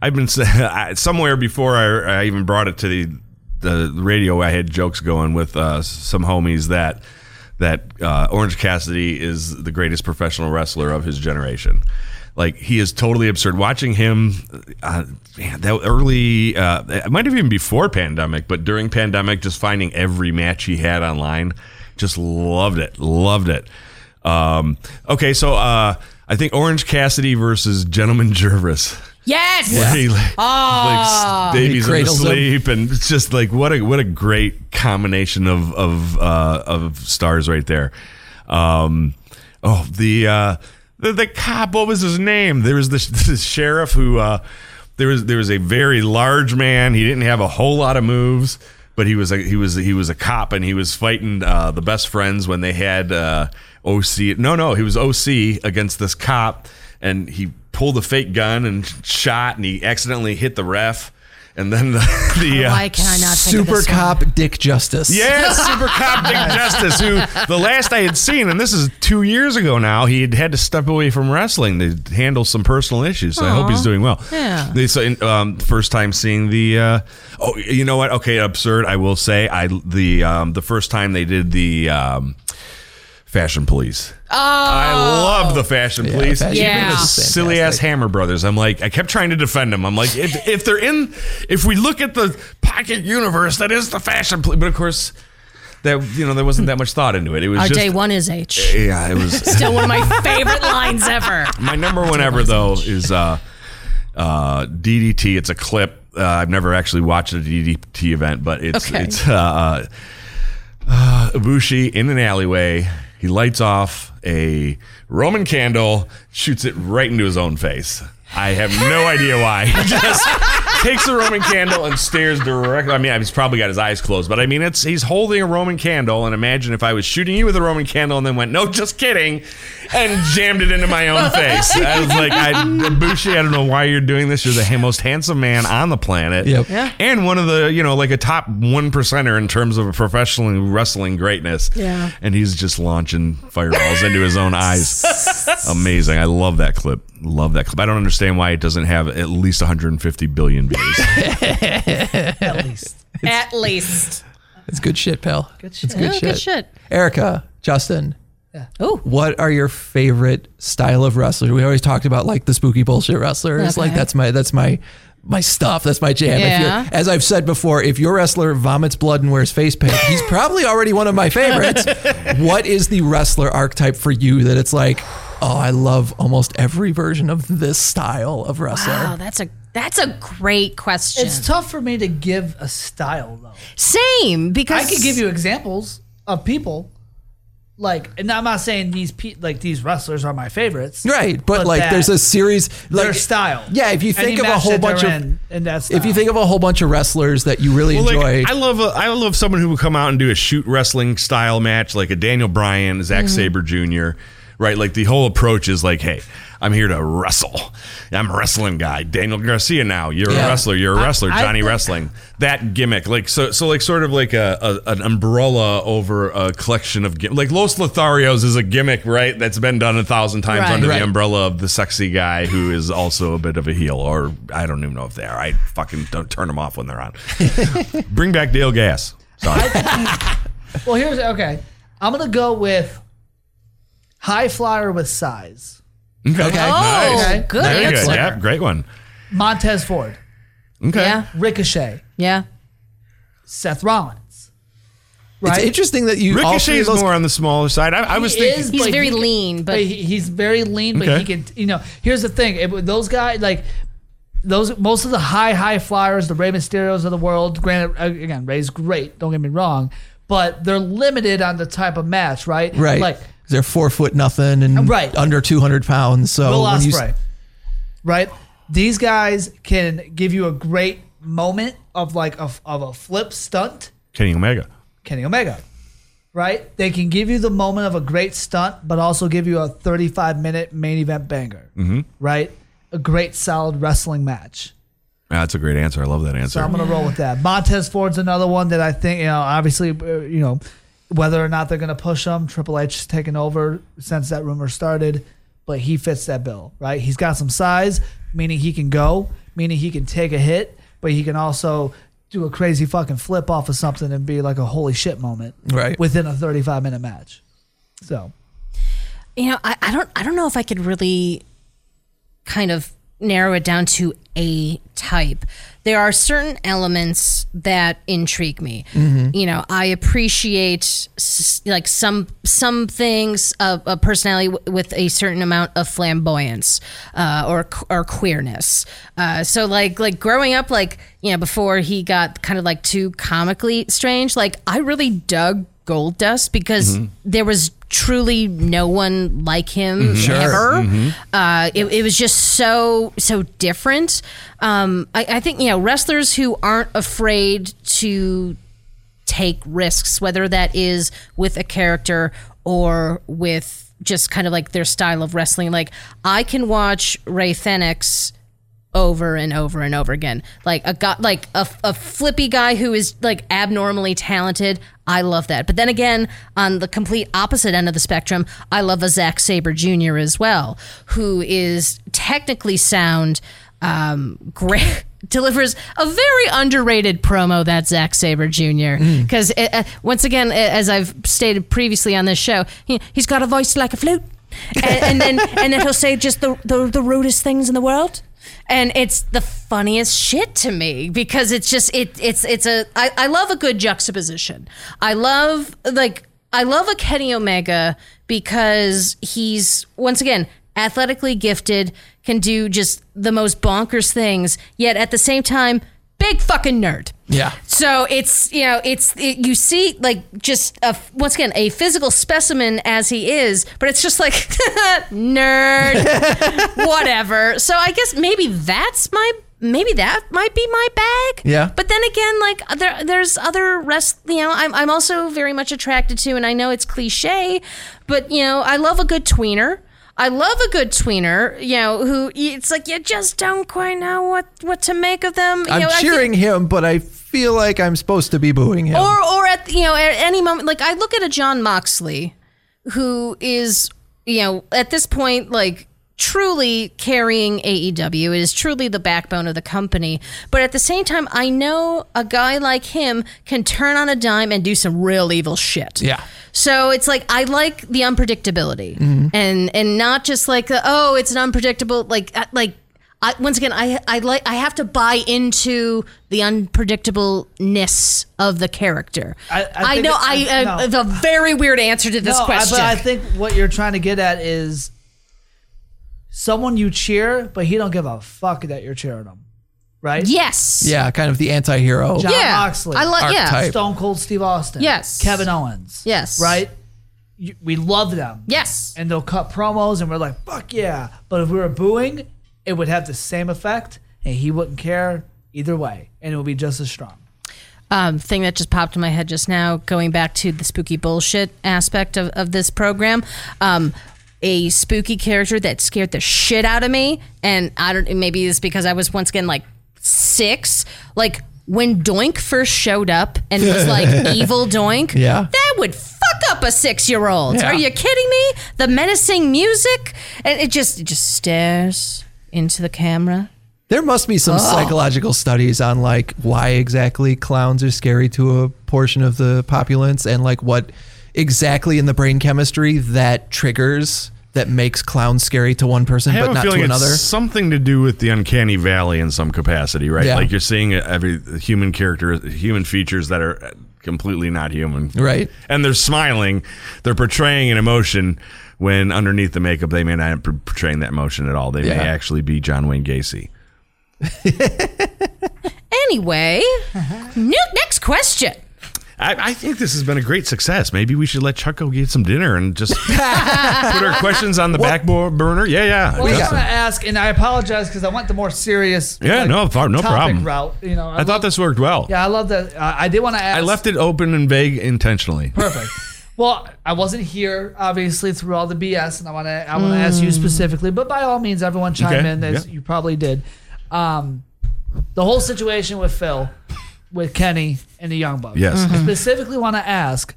I've been [LAUGHS] somewhere before I, I even brought it to the the radio. I had jokes going with uh, some homies that that uh, Orange Cassidy is the greatest professional wrestler of his generation. Like he is totally absurd. Watching him, uh, man, that early, uh, it might have even before pandemic, but during pandemic, just finding every match he had online, just loved it, loved it. Um, okay, so uh, I think Orange Cassidy versus Gentleman Jervis. Yes. Where he like, Ah. like babies He in cradles him. sleep, and it's just like what a what a great combination of of uh, of stars right there. Um, oh, the, uh, the the cop. What was his name? There was this, [LAUGHS] this sheriff who uh, there was there was a very large man. He didn't have a whole lot of moves, but he was a, he was he was a cop, and he was fighting uh, the best friends when they had uh, OC. No, no, he was OC against this cop, and he pulled a fake gun and shot, and he accidentally hit the ref. And then the, [LAUGHS] the uh, Why can I not think of Super this one? Cop Dick Justice. yeah, [LAUGHS] Super Cop Dick Justice, who the last I had seen, and this is two years ago now, he had had to step away from wrestling to handle some personal issues. So I hope he's doing well. Yeah. They, so, um, first time seeing the. Uh, oh, you know what? Okay, absurd. I will say, I the um, the first time they did the. Um, Fashion Police. Oh, I love the Fashion Police. Fashion Yeah. Police silly ass. Hammer Brothers. I'm like, I kept trying to defend them. I'm like, if, if they're in, if we look at the pocket universe, that is the Fashion Police. But of course, that you know, there wasn't that much thought into it. It was Our just, day one is H. yeah, it was. [LAUGHS] Still one of my favorite lines ever. My number one ever though is uh, uh, DDT. It's a clip. Uh, I've never actually watched a DDT event, but it's Okay. it's uh, uh, Ibushi in an alleyway. He lights off a Roman candle, shoots it right into his own face. I have no idea why. [LAUGHS] He just takes a Roman candle and stares directly. I mean, he's probably got his eyes closed, but I mean, it's he's holding a Roman candle. And imagine if I was shooting you with a Roman candle and then went, "No, just kidding," and jammed it into my own [LAUGHS] face. I was like, I, "Bushi, I don't know why you're doing this. You're the most handsome man on the planet, Yep. Yeah. and one of the you know like a top one percenter in terms of professional wrestling greatness. Yeah. and he's just launching fireballs into his own eyes. [LAUGHS] Amazing. I love that clip. Love that clip. I don't understand why it doesn't have at least 150 billion views. [LAUGHS] At least. At least. It's good shit, pal. Good It's shit. good Yeah, shit. good shit. Erica, Justin, Oh, what are your favorite style of wrestler? We always talked about like the spooky bullshit wrestlers. Like Okay. that's my that's my my stuff. That's my jam. If Yeah. you're, as I've said before, if your wrestler vomits blood and wears face paint, he's [LAUGHS] probably already one of my favorites. what is the wrestler archetype for you that it's like, oh, I love almost every version of this style of wrestler? wow, that's a that's a great question. It's tough for me to give a style though. Same because I could give you examples of people, like, and I'm not saying these pe- like these wrestlers are my favorites, Right, but, But like there's a series like Their style, Yeah, if you think of a whole bunch of in, in that if you think of a whole bunch of wrestlers that you really Well, enjoy, like, I love a, I love someone who would come out and do a shoot wrestling style match, like a Daniel Bryan, Zack mm-hmm. Sabre Jr. Right, like the whole approach is like, hey, I'm here to wrestle. I'm a wrestling guy. Daniel Garcia. Now you're Yeah. a wrestler. You're a wrestler. I Johnny think- Wrestling. That gimmick, like so, so like sort of like a, a an umbrella over a collection of gim- like Los Lotharios is a gimmick, right? That's been done a thousand times Right. under Right. the umbrella of the sexy guy who is also a bit of a heel, or I don't even know if they are. I fucking don't turn them off when they're on. [LAUGHS] Bring back Dale Gas. Sorry. well, here's okay. I'm gonna go with high flyer with size. Okay. Okay. Oh, Nice. good Very answer. good. Yeah, great one. Montez Ford, Okay. Yeah, Ricochet, yeah. Seth Rollins. It's interesting that you all three Ricochet of is those more on the smaller side. I, I was He thinking. is, He's but very he lean, but- he- he's very lean, but Okay. he can. You know, here's the thing: it, those guys, like those, most of the high high flyers, the Rey Mysterios of the world. Granted, uh, again, Rey's great. Don't get me wrong, but they're limited on the type of match, right? right. Like they're four foot nothing and Right. under two hundred pounds. So Will when you, right? These guys can give you a great moment of like a, of a flip stunt. Kenny Omega. Kenny Omega, right? They can give you the moment of a great stunt, but also give you a 35 minute main event banger, mm-hmm. right? A great solid wrestling match. That's a great answer. I love that answer. So I'm gonna roll with that. Montez Ford's another one that I think you know. Obviously, uh, you know whether or not they're gonna push him. Triple H has taken over since that rumor started, but he fits that bill, right? He's got some size, meaning he can go, meaning he can take a hit, but he can also do a crazy fucking flip off of something and be like a holy shit moment, Right. within a 35 minute match. So You know, I, I don't I don't know if I could really kind of narrow it down to a type. There are certain elements that intrigue me. You know, I appreciate s- like some some things of a personality w- with a certain amount of flamboyance uh, or or queerness. Uh, so like like growing up, like you know, before he got kind of like too comically strange, like I really dug Gold Dust because there was truly no one like him ever. Uh, it, it was just so so different. Um, I, I think you know wrestlers who aren't afraid to take risks, whether that is with a character or with just kind of like their style of wrestling. Like I can watch Rey Fenix over and over and over again. Like a guy, like a, a flippy guy who is like abnormally talented. I love that. But then again, on the complete opposite end of the spectrum, I love a Zack Sabre Jr. as well, who is technically sound, um, great. [LAUGHS] Delivers a very underrated promo that Zack Sabre Jr. Because uh, once again, uh, as I've stated previously on this show, he, he's got a voice like a flute, and, and then and then he'll say just the, the the rudest things in the world and it's the funniest shit to me because it's just it it's it's a I, I love a good juxtaposition. I love like i love a kenny omega because he's once again athletically gifted can do just the most bonkers things yet at the same time big fucking nerd Yeah. so it's you know it's it, you see like just a, once again a physical specimen as he is, but it's just like [LAUGHS] nerd, [LAUGHS] whatever. So I guess maybe that's my maybe that might be my bag. Yeah. But then again, like there there's other rest. You know, I'm I'm also very much attracted to, and I know it's cliche, but you know I love a good tweener. I love a good tweener, you know, who it's like you just don't quite know what what to make of them. You I'm know, think- cheering him, but I feel like I'm supposed to be booing him. or or at you know at any moment like i look at a jon moxley who is you know at this point like truly carrying AEW it is truly the backbone of the company but at the same time I know a guy like him can turn on a dime and do some real evil shit Yeah. So it's like I like the unpredictability mm-hmm. and and not just like the, oh it's an unpredictable like uh, like I, once again I I like I have to buy into the unpredictableness of the character. I- I I, know it- I, I- I no. have a very weird answer to this no, I- question. but I think what you're trying to get at is someone you cheer, but he don't give a fuck that you're cheering him, right? yes. yeah, kind of the anti-hero. Jon Yeah. Moxley. I like yeah. Archetype. Stone Cold Steve Austin. Yes. Kevin Owens. Yes. Right? You, we love them. Yes. And they'll cut promos and we're like, fuck yeah. But if we were booing, it would have the same effect and he wouldn't care either way. And it would be just as strong. um, thing that just popped in my head just now, going back to the spooky bullshit aspect of, of this program. Um, a spooky character that scared the shit out of me, and I don't. Maybe it's because I was once again like six. Like when Doink first showed up and was like [LAUGHS] evil Doink. Yeah. that would fuck up a six year old. Yeah. Are you kidding me? The menacing music, and it just it just stares into the camera. There must be some psychological studies on like why exactly clowns are scary to a portion of the populace and like what exactly in the brain chemistry that triggers that makes clowns scary to one person but not to another. it's something to do with the uncanny valley in some capacity, right? Yeah. Like you're seeing every human character, human features that are completely not human, Right. And they're smiling, they're portraying an emotion when underneath the makeup they may not be portraying that emotion at all. They may actually be John Wayne Gacy. [LAUGHS] Anyway, uh-huh. new, next question. I, I think this has been a great success. Maybe we should let Chuck go get some dinner and just [LAUGHS] put our questions on the back burner. Yeah, yeah. Well, I Just- going to ask, and I apologize because I went the more serious. Yeah, no, far- no topic problem. Route, you know, I thought love- this worked well. Yeah, I love that. Uh, I did want to ask. I left it open and vague intentionally. Perfect. [LAUGHS] Well, I wasn't here obviously through all the BS, and I want to I want to ask you specifically. But by all means, everyone chime Okay, in as yeah. you probably did. Um, the whole situation with Phil, with Kenny and the Young Bucks. Yes. Mm-hmm. I specifically want to ask,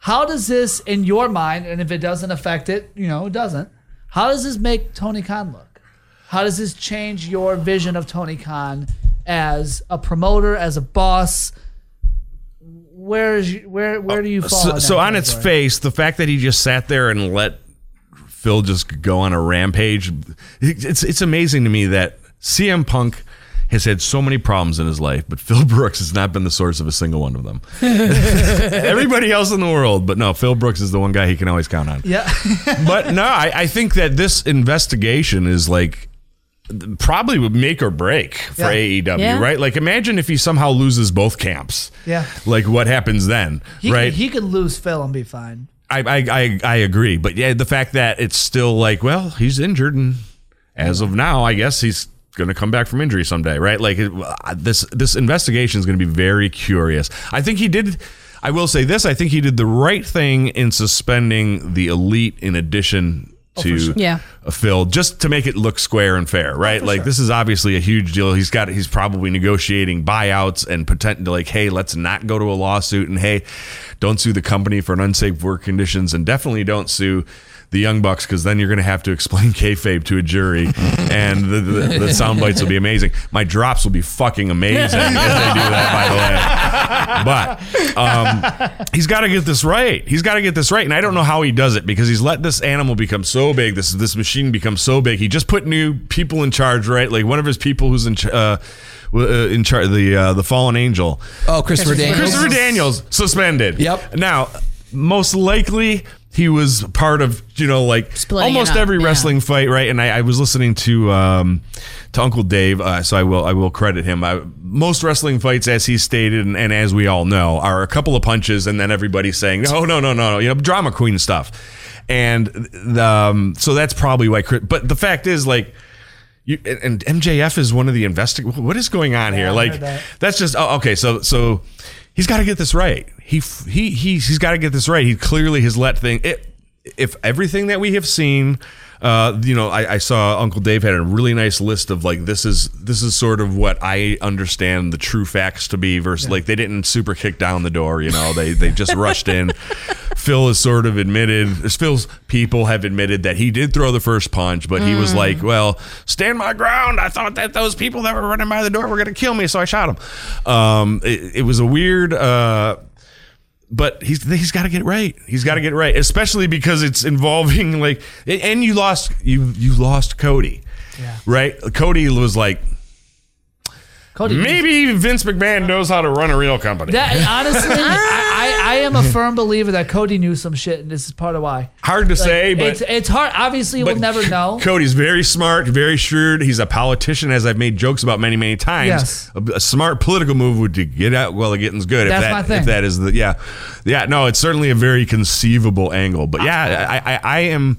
how does this, in your mind, and if it doesn't affect it, you know, it doesn't. How does this make Tony Khan look? How does this change your vision of Tony Khan as a promoter, as a boss? Where is you, where where do you uh, fall? so, in that so on its category? face, the fact that he just sat there and let Phil just go on a rampage, it's it's amazing to me that CM Punk has had so many problems in his life, but [LAUGHS] Phil Brooks has not been the source of a single one of them. [LAUGHS] Everybody else in the world, but no, Phil Brooks is the one guy he can always count on. Yeah. [LAUGHS] but no, I, I think that this investigation is like probably would make or break for Yeah. AEW, Yeah. right? Like imagine if he somehow loses both camps. Yeah. Like what happens then, He, right? he could lose Phil and be fine. I, I I I agree, but yeah, the fact that it's still like, well, he's injured, and as of now, I guess he's going to come back from injury someday, right? Like uh, this this investigation is going to be very curious. I think he did. I will say this: I think he did the right thing in suspending the elite in addition to Yeah. a Phil, just to make it look square and fair, right? like this is obviously a huge deal. He's got he's probably negotiating buyouts and to like, hey, let's not go to a lawsuit, and hey, don't sue the company for an unsafe work conditions, and definitely don't sue the Young Bucks because then you're going to have to explain [LAUGHS] kayfabe to a jury, and the, the, the sound bites will be amazing. My drops will be fucking amazing if they do that, by the way. But um, he's got to get this right. He's got to get this right, and I don't know how he does it because he's let this animal become so big. This this machine become so big. He just put new people in charge, right? Like one of his people who's in ch- uh, w- uh, in charge, the uh, the fallen angel, oh, Christopher Daniels. Christopher Daniels, suspended. Yep. Now, most likely. He was part of, you know, like Splitting almost every yeah. wrestling fight, right? And I, I was listening to um, to Uncle Dave, uh, so I will I will credit him. I, most wrestling fights, as he stated, and, and as we all know, are a couple of punches, and then everybody's saying, "No, no, no, no, no," you know, drama queen stuff. And um, so that's probably why. Chris- But the fact is, like, you, and MJF is one of the investig. What is going on here? I Like, that. that's just oh, okay. So so he's got to get this right. He he he's, he's got to get this right. He clearly has let thing. It, if everything that we have seen, uh, you know, I, I saw Uncle Dave had a really nice list of like this is this is sort of what I understand the true facts to be. Versus like they didn't super kick down the door. You know, they they just rushed in. [LAUGHS] Phil has sort of admitted, Phil's people have admitted that he did throw the first punch, but he was like, well, stand my ground. I thought that those people that were running by the door were going to kill me, so I shot him. Um, it, it was a weird, uh, but he's he's got to get right. He's got to get right, especially because it's involving like, and you lost you you lost Cody, Yeah. right? Cody was like, Cody, maybe Vince McMahon knows how to run a real company. That [LAUGHS] honestly, I, I, I am a firm believer that Cody knew some shit, and this is part of why. Hard to say, but it's it's hard. Obviously, we'll But never know. Cody's very smart, very shrewd. He's a politician, as I've made jokes about many, many times. Yes. A, a smart political move would to get out while the getting's good. That's if that, my thing. If that is the yeah, yeah. No, it's certainly a very conceivable angle. But yeah, I, I, I am.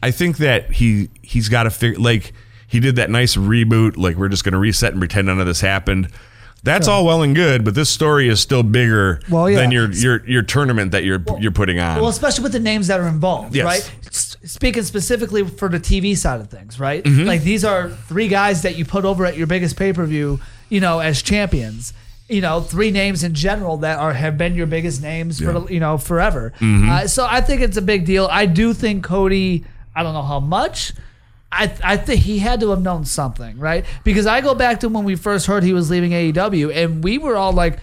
I think that he he's got to figure like he did that nice reboot. Like we're just going to reset and pretend none of this happened. That's all well and good, but this story is still bigger Well, yeah. than your your your tournament that you're you're putting on. Well, especially with the names that are involved, Yes. right? S- Speaking specifically for the TV side of things, right? Mm-hmm. Like these are three guys that you put over at your biggest pay per view, you know, as champions. You know, three names in general that are have been your biggest names for you know forever. Mm-hmm. Uh, so I think it's a big deal. I do think Cody. I don't know how much. I, I think he had to have known something, right? Because I go back to when we first heard he was leaving AEW, and we were all like,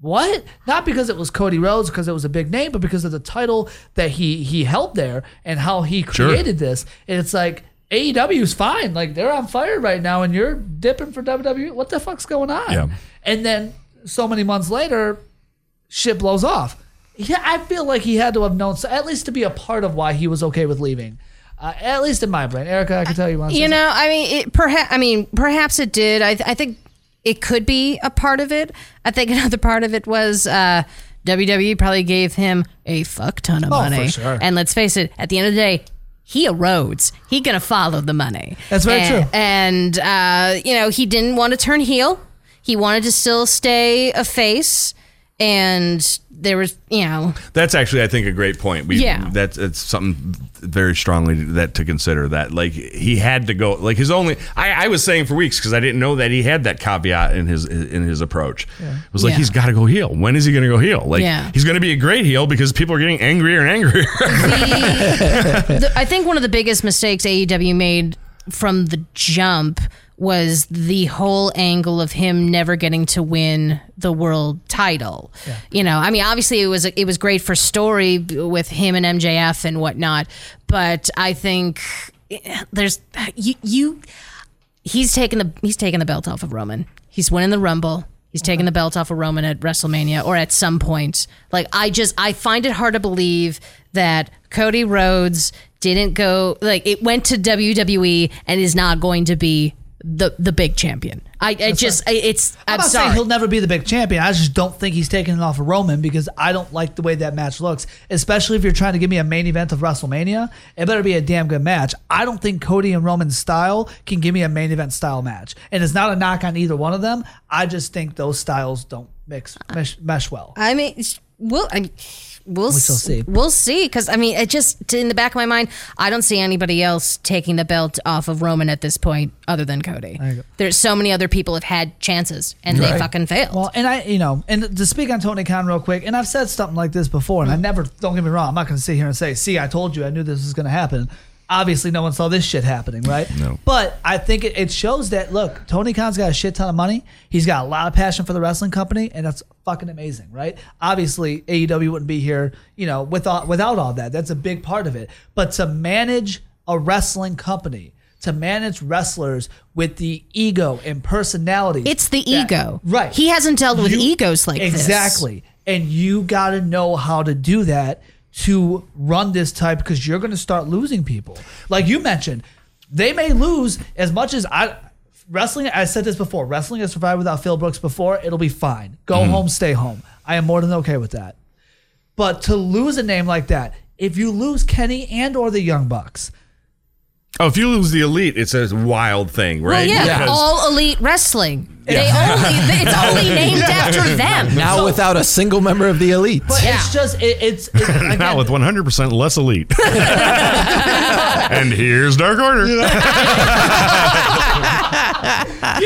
what? Not because it was Cody Rhodes, because it was a big name, but because of the title that he he held there and how he Sure. created this. And it's like AEW's fine, like they're on fire right now, and you're dipping for WWE. What the fuck's going on? Yeah. And then so many months later, shit blows off. Yeah, I feel like he had to have known, so at least to be a part of why he was okay with leaving. Uh, at least in my brain, Erica, I can tell you. say You something? know, I mean, it, perhaps. I mean, perhaps it did. I, I think it could be a part of it. I think [LAUGHS] another part of it was uh, WWE probably gave him a fuck ton of Oh, for money. sure. And let's face it, at the end of the day. He erodes. He gonna follow the money. That's very and, true. And uh, you know he didn't want to turn heel. He wanted to still stay a face. And there was, you know, That's actually, I think, a great point. We, Yeah. that's it's something very strongly that to consider. That like he had to go. Like his only, I, I was saying for weeks because I didn't know that he had that caveat in his in his approach. It was like Yeah. he's got to go heel When is he going to go heel Like Yeah. he's going to be a great heel because people are getting angrier and angrier. [LAUGHS] the, I think one of the biggest mistakes AEW made from the jump was the whole angle of him never getting to win the world title. You know, I mean, obviously it was it was great for story with him and MJF and whatnot, but I think eh, there's you you he's taking the he's taking the belt off of Roman. He's winning the Rumble. He's taking the belt off of Roman at WrestleMania or at some point. Like I just I find it hard to believe that Cody Rhodes didn't go like it went to WWE and is not going to be the the big champion. I, I just I, it's I'm I'm, not saying sorry. he'll never be the big champion. I just don't think he's taking it off of Roman because I don't like the way that match looks. Especially if you're trying to give me a main event of WrestleMania, it better be a damn good match. I don't think Cody and Roman's style can give me a main event style match, and it's not a knock on either one of them. I just think those styles don't mix mesh, mesh well. I mean, it's- we'll I, we'll shall s- see. We'll see because I mean, it just in the back of my mind, I don't see anybody else taking the belt off of Roman at this point other than Cody. There's so many other people have had chances and they fucking failed. Well, and I, you know, and to speak on Tony Khan real quick, and I've said something like this before, and I mm. never, don't get me wrong, I'm not going to sit here and say, see, I told you, I knew this was going to happen. Obviously, no one saw this shit happening, right? No. But I think it, it shows that, look, Tony Khan's got a shit ton of money. He's got a lot of passion for the wrestling company, and that's fucking amazing, right? Obviously, AEW wouldn't be here, you know, without, without all that. That's a big part of it. But to manage a wrestling company, to manage wrestlers with the ego and personality. it's the that- ego, Right. He hasn't dealt with You- egos like this. exactly and you got to know how to do that to run this type because you're going to start losing people. Like you mentioned they may lose as much as i wrestling i said this before wrestling has survived without phil brooks before it'll be fine. Go Mm-hmm. home stay home. I am more than okay with that. But to lose a name like that if you lose kenny and or the young bucks oh, if you lose the elite, it's a wild thing, right? Well, right? yeah, Because- all elite wrestling. They only it's only [LAUGHS] named after them. Now without a single member of the elite. but Yeah. it's just it, it's, it's [LAUGHS] again, now with 100% less elite. [LAUGHS] and here's Dark Order. you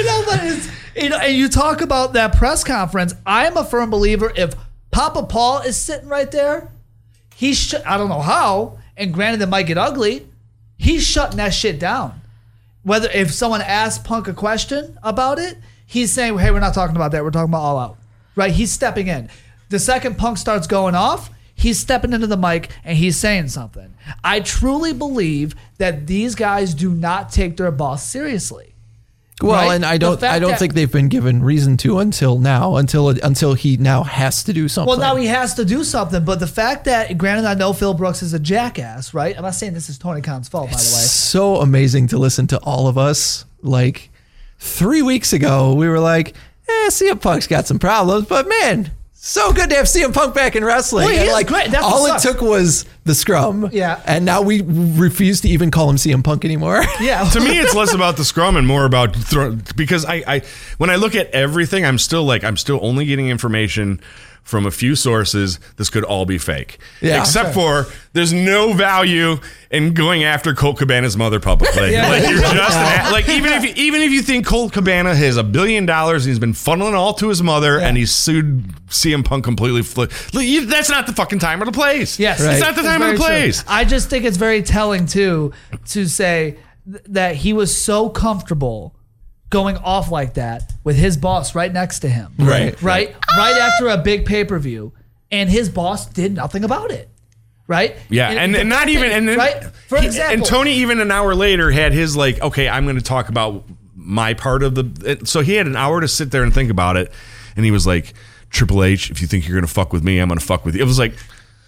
know, but it's you know, and you talk about that press conference. I am a firm believer if Papa Paul is sitting right there, he should, I don't know how, and granted it might get ugly, he's shutting that shit down. Whether if someone asks Punk a question about it, he's saying, "Hey, we're not talking about that. We're talking about All Out." Right? He's stepping in. The second Punk starts going off, he's stepping into the mic and he's saying something. I truly believe that these guys do not take their boss seriously. Well, right? and I don't, I don't that- think they've been given reason to until now, until until he now has to do something. Well, now he has to do something, but the fact that, granted, I know Phil Brooks is a jackass, right? I'm not saying this is Tony Khan's fault, by the way. so amazing to listen to all of us. Like three weeks ago, we were like, "Eh, CM Punk's got some problems, but man, so good to have CM Punk back in wrestling." Well, he and like, great. That's all what it took was the scrum. Yeah. and now we refuse to even call him CM Punk anymore. [LAUGHS] Yeah. to me, it's less about the scrum and more about throw, because I, I when I look at everything, I'm still like I'm still only getting information from a few sources. This could all be fake, Yeah, except for there's no value in going after Colt Cabana's mother publicly. [LAUGHS] Yeah. Like you're just an, like even if you, even if you think Colt Cabana has a billion dollars and he's been funneling all to his mother and he's sued CM Punk completely. You- that's not the fucking time or the place. Yes, it's not the time or the true. place. I just think it's very telling too to say th- that he was so comfortable going off like that with his boss right next to him. Right. Right. Right after a big pay per view, and his boss did nothing about it. Right. Yeah, and, and not even and then, right. For he- example, and Tony even an hour later had his like, okay, I'm going to talk about my part of the. So he had an hour to sit there and think about it, and he was like, Triple H, if you think you're going to fuck with me, I'm going to fuck with you. It was like.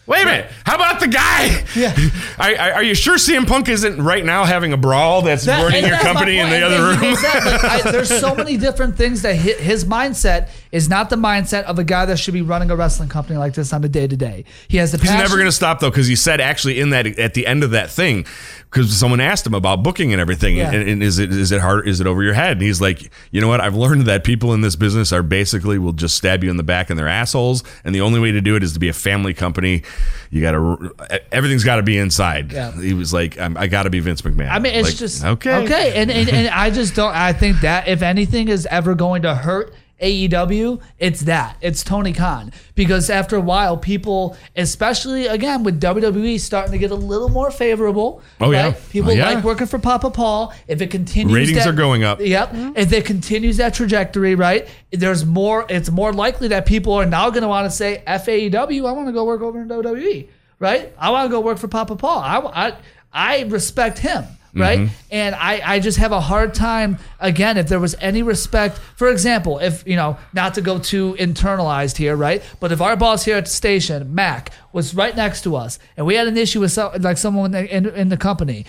Wait a minute. How about the guy? Yeah. [LAUGHS] Are, are are you sure CM Punk isn't right now having a brawl that's That- burning your company in the other room? goes that, like, I- there's so many different things that hi- his mindset is not the mindset of a guy that should be running a wrestling company like this on a day to day. He has the He's never going to stop though, because he said actually in that at the end of that thing, because someone asked him about booking and everything, Yeah. and, and is it is it hard? Is it over your head? And he's like, you know what? I've learned that people in this business are basically will just stab you in the back and they're assholes, and the only way to do it is to be a family company. You got to everything's got to be inside. Yeah. He was like, I'm, I got to be Vince McMahon. I mean, it's Like, just okay, okay, and, and and I just don't. I think that if anything is ever going to hurt AEW, it's that it's Tony Khan because after a while, people, especially again with WWE starting to get a little more favorable. Oh, yeah. people Oh, yeah. like working for Papa Paul. If it continues, Ratings that- are going up. Yep. Mm-hmm. If it continues that trajectory, right, there's more. It's more likely that people are now going to want to say, "F AEW, I want to go work over in WWE." Right? I want to go work for Papa Paul. I, I, I respect him. Right. Mm-hmm. And I, I just have a hard time, again, if there was any respect. For example, if, you know, not to go too internalized here, right? But if our boss here at the station, Mac, was right next to us and we had an issue with like someone in, in the company,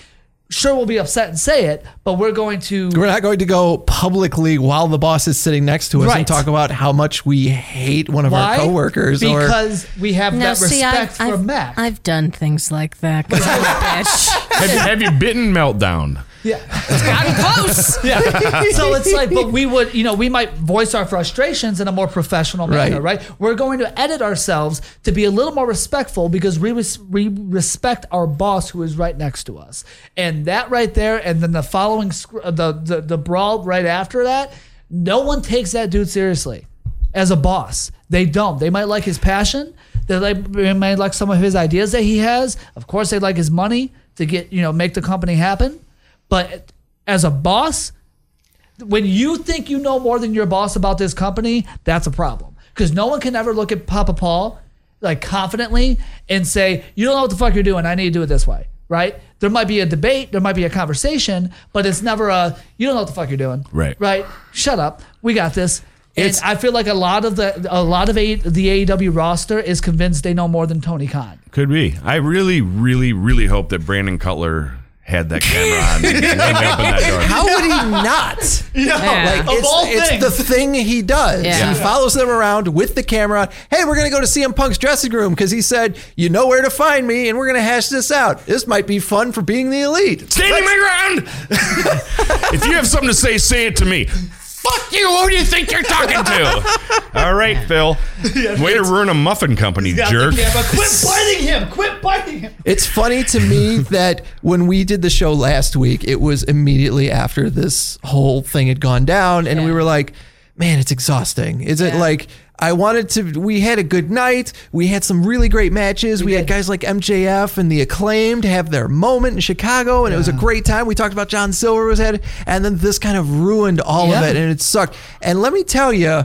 sure we'll be upset and say it, but we're going to. We're not going to go publicly while the boss is sitting next to us Right. and talk about how much we hate one of Why? our coworkers or because we have Now, that see, respect I've, for I've, Mac. I've done things like that. 'cause I'm a [LAUGHS] bitch. have, you- have you bitten meltdown? Yeah. I'm close. [LAUGHS] Yeah. so it's like, but we would, you know, we might voice our frustrations in a more professional manner, Right. right? We're going to edit ourselves to be a little more respectful because we, res- we respect our boss who is right next to us. And that right there, and then the following, sc- uh, the, the, the brawl right after that, no one takes that dude seriously as a boss. They don't. They might like his passion. They, like, they might like some of his ideas that he has. Of course, they like his money to get, you know, make the company happen. But as a boss, when you think you know more than your boss about this company, that's a problem. Because no one can ever look at Papa Paul like confidently and say, "You don't know what the fuck you're doing. I need to do it this way." Right? There might be a debate, there might be a conversation, but it's never a "You don't know what the fuck you're doing." Right. Right? Shut up. We got this. And I feel like a lot of the a lot of a, the AEW roster is convinced they know more than Tony Khan. Could be. I really, really, really hope that Brandon Cutler had that camera on when they that door. [LAUGHS] how would he not? Yeah. Like it's, all it's things. the thing he does. Yeah. He follows them around with the camera. on. Hey, we're gonna go to CM Punk's dressing room because he said you know where to find me, and we're gonna hash this out. This might be fun for being the elite. Standing my ground. [LAUGHS] [LAUGHS] if you have something to say, say it to me. Fuck you. Who do you think you're talking to? [LAUGHS] All right, Phil. Way to ruin a muffin company, jerk. Quit [LAUGHS] biting him! Quit biting him! It's funny to me that when we did the show last week, it was immediately after this whole thing had gone down, and we were like, "Man, it's exhausting." Is it like? I wanted to. We had a good night. We had some really great matches. We, had guys like MJF and the Acclaimed have their moment in Chicago, and it was a great time. We talked about John Silver was had, and then this kind of ruined all Yeah. of it, and it sucked. And let me tell you,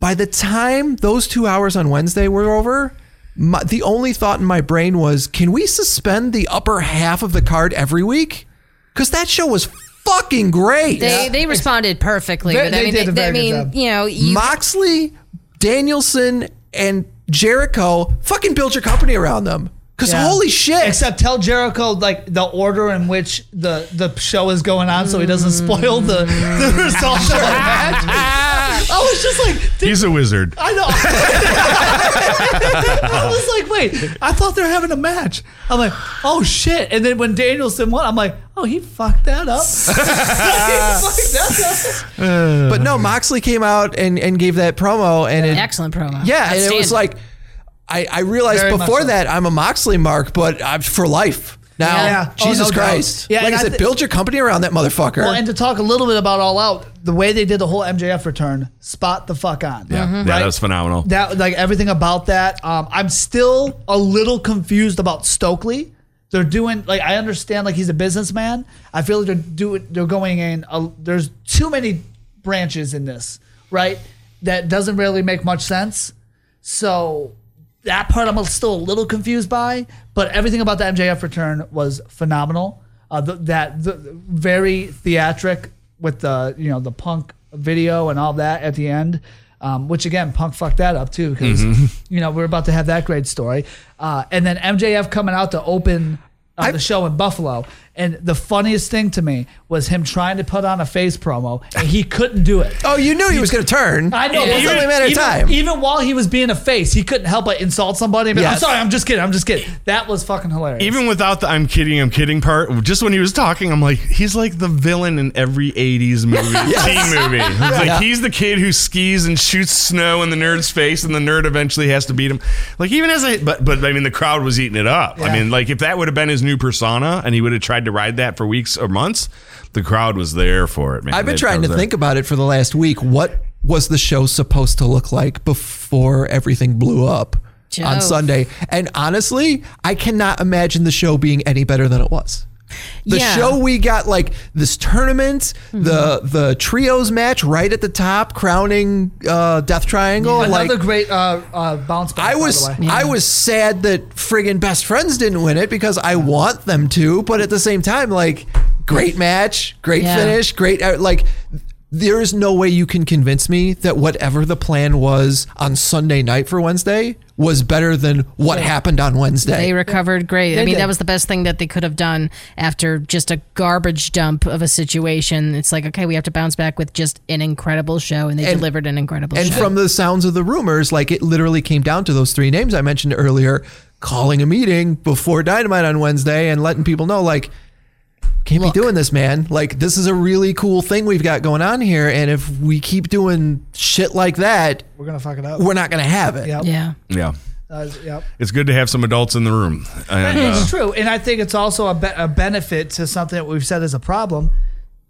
by the time those two hours on Wednesday were over, my, the only thought in my brain was, can we suspend the upper half of the card every week? Because that show was fucking great. They they responded perfectly. They- but I mean, did a they- very I good mean, job. you know, you, Moxley, Danielson, and Jericho fucking build your company around them. Because Yeah. holy shit. Except tell Jericho like the order in which the the show is going on, so he doesn't spoil the the [LAUGHS] results of the match. I was just like, did- He's a wizard. I know. [LAUGHS] I was like, wait, I thought they were having a match. I'm like, oh shit! And then when Danielson won, I'm like, oh, he fucked that up. [LAUGHS] he fucked that up. but no, Moxley came out and, and gave that promo, and it, an excellent promo. yeah, and it was like, I, I realized Very much before so. that I'm a Moxley mark, but I'm for life. Now, Yeah. Oh, Jesus no doubt. Christ. Yeah, like I I said, thi- build your company around that motherfucker. Well, and to talk a little bit about All Out, the way they did the whole MJF return, spot the fuck on. Yeah, yeah, Right? that was phenomenal. that like everything about that. Um, I'm still a little confused about Stokely. They're doing like I understand like he's a businessman. I feel like they're doing they're going in. A, there's too many branches in this, right? That doesn't really make much sense. So that part I'm still a little confused by, but everything about the MJF return was phenomenal. Uh, the, that the, very theatric with the you know the punk video and all that at the end. Um, which again, Punk fucked that up too because [LAUGHS] you know we're about to have that great story, uh, and then MJF coming out to open uh, the show in Buffalo, and the funniest thing to me was him trying to put on a face promo, and he couldn't do it. Oh, you knew he was going to turn. I know. It's but only a matter of even, time. Even while he was being a face, he couldn't help but insult somebody. And be I'm sorry, I'm just kidding. I'm just kidding. That was fucking hilarious. Even without the I'm kidding, I'm kidding part, just when he was talking, I'm like, he's like the villain in every 80s movie, [LAUGHS] teen movie. It's like he's the kid who skis and shoots snow in the nerd's face, and the nerd eventually has to beat him. Like, even as a, but, but I mean, the crowd was eating it up. I Yeah. mean, like, if that would have been his new persona and he would have tried to ride that for weeks or months, the crowd was there for it, man. I've been They- trying to there. think about it for the last week. What was the show supposed to look like before everything blew up on Sunday? And honestly, I cannot imagine the show being any better than it was. The Yeah. show we got like this tournament, the the trios match right at the top, crowning uh, Death Triangle. Another like great uh, uh, bounce back. I was way. I was sad that friggin' best friends didn't win it because I want them to, but at the same time, like great match, great Yeah. finish, great uh, like. There is no way you can convince me that whatever the plan was on Sunday night for Wednesday was better than what happened on Wednesday. They recovered great. I mean, did. that was the best thing that they could have done after just a garbage dump of a situation. It's like, okay, we have to bounce back with just an incredible show, and they And- delivered an incredible show. and show. from the sounds of the rumors, like it literally came down to those three names I mentioned earlier, calling a meeting before Dynamite on Wednesday and letting people know, like, can't Look. be doing this, man. Like, this is a really cool thing we've got going on here. And if we keep doing shit like that, We're gonna fuck it up. we're not going to have it. Yep. yeah. Yeah. Uh, yep. It's good to have some adults in the room. And, uh, It's true, and I think it's also a, be- a benefit to something that we've said is a problem.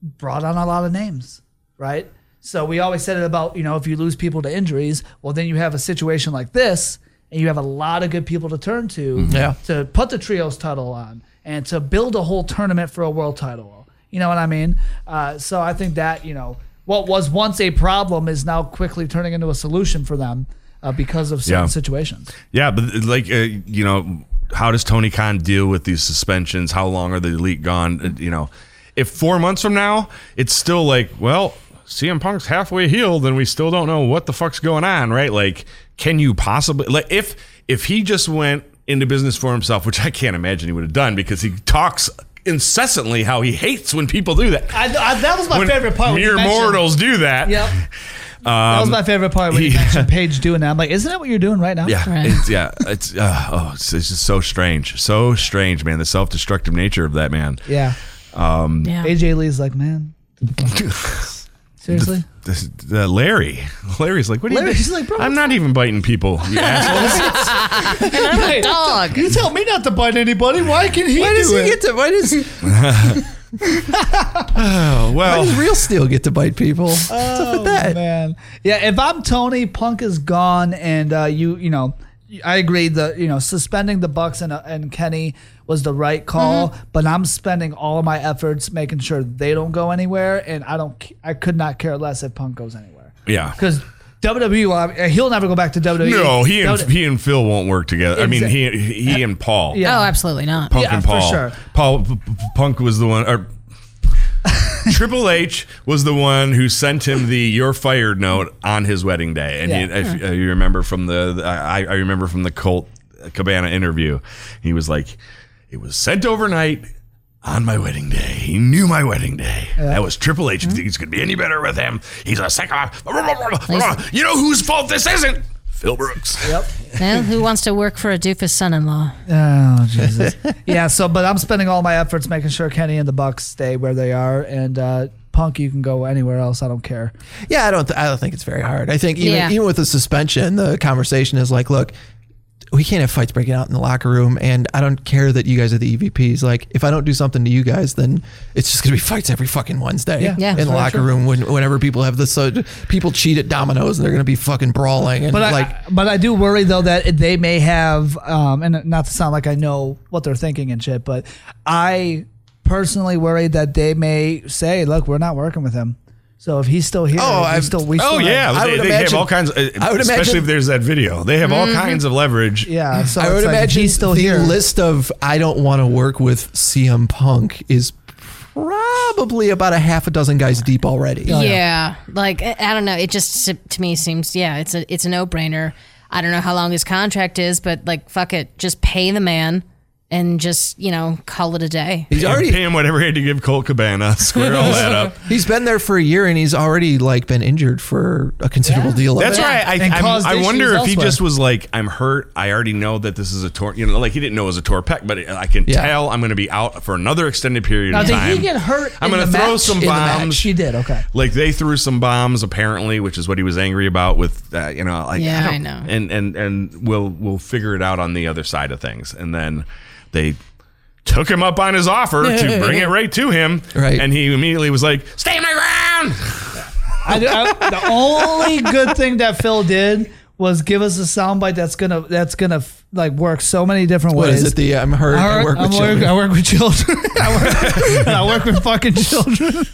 Brought on a lot of names, right? So we always said it about you know if you lose people to injuries, well then you have a situation like this, and you have a lot of good people to turn to Yeah. to put the trios title on and to build a whole tournament for a world title. You know what I mean? Uh, so I think that you know what was once a problem is now quickly turning into a solution for them uh, because of certain Yeah. situations. Yeah, but like uh, you know, how does Tony Khan deal with these suspensions? How long are the elite gone? Uh, You know, if four months from now it's still like, well, CM Punk's halfway healed, and we still don't know what the fuck's going on, right? Like, can you possibly like if if he just went into business for himself, which I can't imagine he would have done because he talks incessantly how he hates when people do that. I, I, that was my when favorite part. when Mere mentioned- mortals do that. Yep. that was my favorite part when you he- [LAUGHS] mentioned Paige doing that. I'm like, isn't that what you're doing right now? Yeah, Right. it's yeah, it's uh, oh, it's, it's just so strange, so strange, man. The self-destructive nature of that man. Yeah. Yeah. AJ Lee's like, man. [LAUGHS] Seriously? This, uh, Larry, Larry's like, what are Larry, you? he's like, bro, I'm not even biting people, you [LAUGHS] assholes. and I'm a dog. You tell me not to bite anybody. Why can he Why do does he it? get to? Why does, he [LAUGHS] [LAUGHS] Oh why does Real Steel get to bite people? What's up with that? Oh, man. Yeah, if I'm Tony, Punk is gone, and uh, you, you know, I agree. that you know suspending the Bucks and uh, and Kenny was the right call, but I'm spending all of my efforts making sure they don't go anywhere, and I don't. I could not care less if Punk goes anywhere yeah. because WWE, he'll never go back to WWE. No, he and W- he and Phil won't work together. I mean, he he and Paul. Yeah. Oh, absolutely not. Punk Yeah, and for Paul. sure. Paul P- P- Punk was the one, or [LAUGHS] Triple H was the one who sent him the "You're fired" note on his wedding day, and Yeah. he, if, hmm. uh, you remember from the, the- I, I remember from the Colt uh, Cabana interview, he was like, "It was sent overnight." On my wedding day, he knew my wedding day. That was Triple H. If things could be any better with him, he's a psycho. [LAUGHS] You know whose fault this isn't? Phil Brooks. Yep. [LAUGHS] Well, who wants to work for a doofus son-in-law? Oh Jesus. [LAUGHS] yeah. So, but I'm spending all my efforts making sure Kenny and the Bucks stay where they are, and uh, Punk, you can go anywhere else. I don't care. Yeah, I don't. Th- I don't think it's very hard. I think even Yeah. even with the suspension, the conversation is like, look, we can't have fights breaking out in the locker room, and I don't care that you guys are the EVPs. Like, if I don't do something to you guys, then it's just gonna be fights every fucking Wednesday Yeah. Yeah. in the locker true. room. When, whenever people have this, so people cheat at dominoes, and they're gonna be fucking brawling. And But like, I, but I do worry though that they may have, um, and not to sound like I know what they're thinking and shit, but I personally worry that they may say, "Look, we're not working with him." So if he's still here, Oh, we I've- still we Oh still yeah, I they, would they have imagine- all kinds. Of, uh, I would especially imagine- if there's that video, they have all kinds of leverage. yeah. So I would like, imagine he's still the here. list of I don't want to work with CM Punk is probably about a half a dozen guys deep already. yeah. like I, I don't know. It just to me seems yeah, it's a it's a no brainer. I don't know how long his contract is, but like fuck it, just pay the man and just you know call it a day. He's already pay him whatever he had to give Colt Cabana. [LAUGHS] Square all that up. [LAUGHS] he's been there for a year and he's already like been injured for a considerable deal. of That's it. right. I, I'm- I wonder if he just was like, "I'm hurt. I already know that this is a tour. You know, like he didn't know it was a tour pec, but I can Yeah. tell I'm going to be out for another extended period now, of did he get hurt? I'm gonna throw match? some In the match. bombs. She did. Okay. like they threw some bombs apparently, which is what he was angry about. With uh, you know, like Yeah, don't- I know. And and and we'll we'll figure it out on the other side of things. And then they took him up on his offer to bring it right to him. Right. And he immediately was like, "Stay my ground." I, I, the only good thing that Phil did was give us a soundbite that's gonna that's gonna like work so many different What ways. What is it? The I'm hurt. I I work, work I'm with work- children. I work with children. [LAUGHS] I work, I work with fucking children.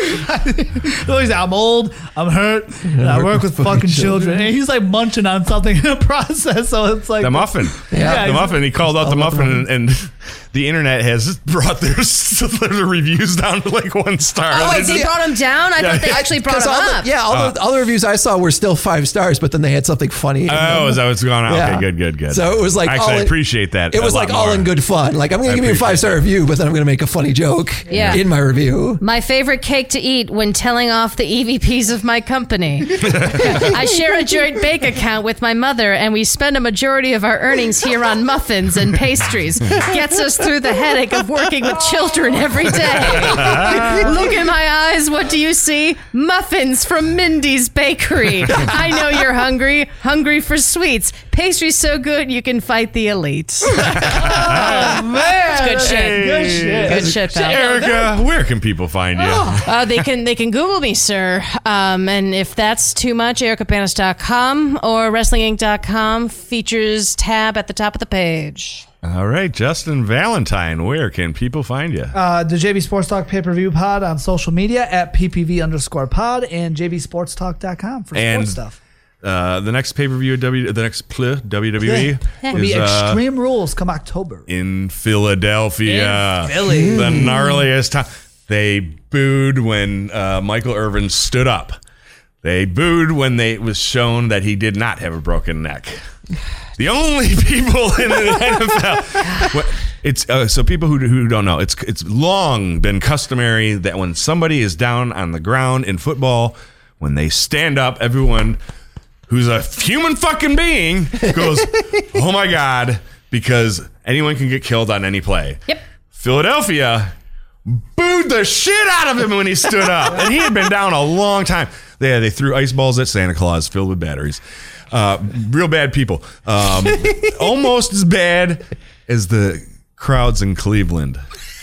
He's like, I'm old. I'm hurt. and I work with [LAUGHS] fucking children. And he's like munching on something in the [LAUGHS] process. So it's like The muffin. Yeah. the muffin. He called out the about the muffin, and, and the internet has [LAUGHS] brought their, [LAUGHS] their reviews down to like one star. Oh, wait, It's- they brought them down. I Yeah. thought they [LAUGHS] actually brought him all up. The, yeah, all, the, uh. all the reviews I saw were still five stars, but then they had something funny. in Oh, them. is that what's going on? Yeah. Okay, good, good, good. So it was like actually, all I appreciate that. It a was lot like all more. in good fun. Like I'm going to give you a five star review, but then I'm going to make a funny joke Yeah. in my review. My favorite cake to eat when telling off the EVPs of my company. I share a joint bank account with my mother, and we spend a majority of our earnings here on muffins and pastries. Gets us through the headache of working with children every day. [LAUGHS] Look in my eyes. What do you see? Muffins from Mindy's Bakery. I know you're hungry. Hungry for sweets. Pastry's so good you can fight the elites. [LAUGHS] man, Good shit. Good shit. Good shit, pal. Erica, where can people find you? Uh, they can they can Google me, sir. Um, and if that's too much, ericabanas.com or wrestlinginc.com features tab at the top of the page. All right, Justin Valentine, where can people find you? Uh, the JV Sports Talk pay per view pod on social media at PPV underscore pod and JVSportsTalk.com for And- sports stuff. Uh, the next pay per view, W, the next pl- WWE It'll be is uh, Extreme Rules come October. in Philadelphia. In Philly. the gnarliest time. They booed when uh, Michael Irvin stood up. They booed when they it was shown that he did not have a broken neck. The only [LAUGHS] people in the [LAUGHS] NFL. It's uh, so people who, who don't know. It's it's long been customary that when somebody is down on the ground in football, when they stand up, everyone who's a human fucking being goes, [LAUGHS] "Oh my god!" Because anyone can get killed on any play. Yep. Philadelphia booed the shit out of him when he stood up, and he had been down a long time. They they threw ice balls at Santa Claus filled with batteries. Uh, real bad people. Um, [LAUGHS] almost as bad as the crowds in Cleveland.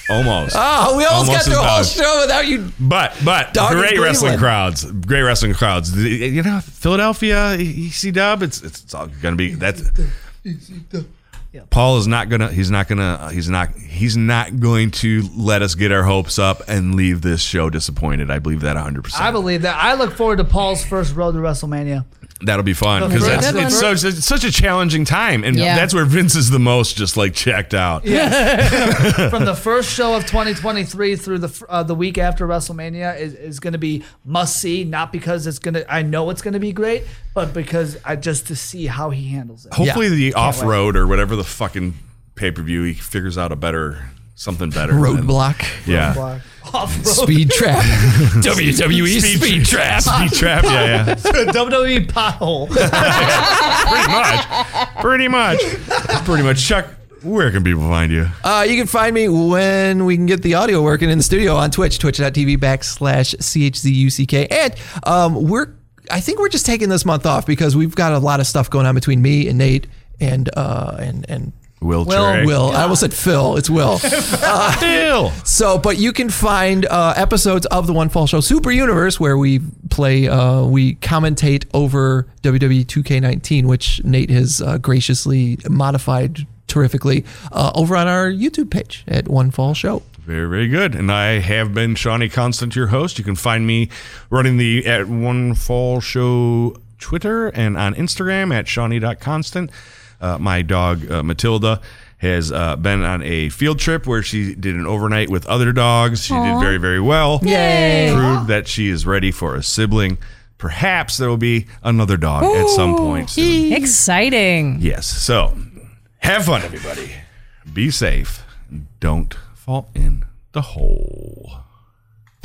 Almost. Oh, we almost, Almost got through a whole show without you. But but Dog in great wrestling crowds, great wrestling crowds. You know, Philadelphia, EC Dub. It's it's, it's all gonna be that's. Paul is not gonna. He's not gonna. He's not. He's not going to let us get our hopes up and leave this show disappointed. I believe that 100. percent I believe that. I look forward to Paul's first road to WrestleMania. That'll be fun because Very that's it's, one. so, it's such a challenging time, and Yeah. that's where Vince is the most just like checked out. [LAUGHS] [LAUGHS] From the first show of 2023 through the uh, the week after WrestleMania is, is going to be must see. Not because it's gonna. I know it's going to be great, but because I just to see how he handles it. Hopefully, the off road or whatever the fucking pay per view, he figures out a better something better. than- Roadblock. Yeah. Black. Off-road. Speed trap. [LAUGHS] WWE speed, trap. [LAUGHS] Speed trap. Yeah, yeah. [LAUGHS] WWE pothole. Pretty much. Pretty much. Pretty much. Chuck, where can people find you? Uh, you can find me when we can get the audio working in the studio on Twitch, twitch.tv backslash CHZUCK. And um, we're, I think we're just taking this month off because we've got a lot of stuff going on between me and Nate and, uh, and, and Will, Will. Will. I almost said Phil. It's Will. [LAUGHS] Phil. So, but you can find uh, episodes of the One Fall Show Super Universe where we play, uh, we commentate over WWE 2K19, which Nate has uh, graciously modified terrifically uh, over on our YouTube page at One Fall Show. Very, very good. And I have been Shawnee Constant, your host. You can find me running the at One Fall Show Twitter and on Instagram at Shawnee.constant. Uh, my dog, uh, Matilda, has uh, been on a field trip where she did an overnight with other dogs. She did very, very well. Yay. Proved that she is ready for a sibling. Perhaps there will be another dog at some point soon. Exciting. Yes. So have fun, everybody. Be safe. Don't fall in the hole.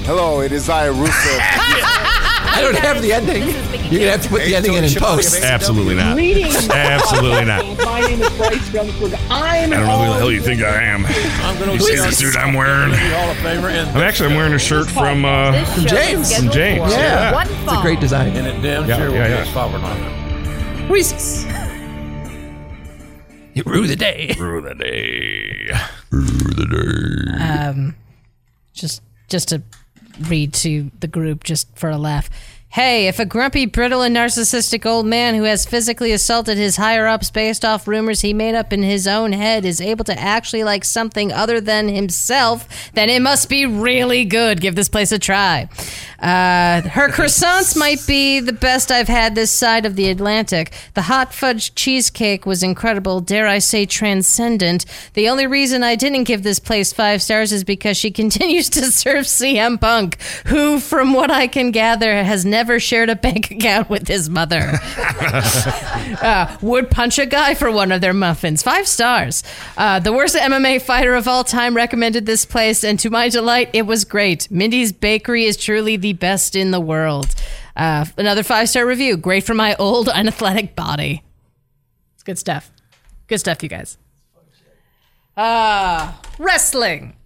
Hello, it is I, Rusev. [LAUGHS] I don't have the ending. You're gonna have to put the ending in in post. Absolutely not. Greetings. [LAUGHS] Absolutely not. My name is Bryce Rumsford. I'm I don't know who the hell you think I am. I'm going You to see the suit I'm wearing? Hall of Famer. And I'm actually I'm wearing a shirt from uh, This show is James. scheduled James, for yeah. One It's fall. a great design. And it damn Yeah, sure will yeah, be yeah. a sovereign on [LAUGHS] it. Reese's. You rue the day. through the day. Um, just just to read to the group just for a laugh. Hey, if a grumpy, brittle, and narcissistic old man who has physically assaulted his higher ups based off rumors he made up in his own head is able to actually like something other than himself, then it must be really good. Give this place a try. Uh, her croissants might be the best I've had this side of the Atlantic. The hot fudge cheesecake was incredible, dare I say transcendent. The only reason I didn't give this place five stars is because she [LAUGHS] continues to serve CM Punk, who, from what I can gather, has never shared a bank account with his mother. [LAUGHS] uh, would punch a guy for one of their muffins. Five stars. Uh, the worst MMA fighter of all time recommended this place, and to my delight, it was great. Mindy's Bakery is truly the best in the world. Uh, another five star review. Great for my old, unathletic body. It's good stuff. Good stuff, you guys. Uh, wrestling.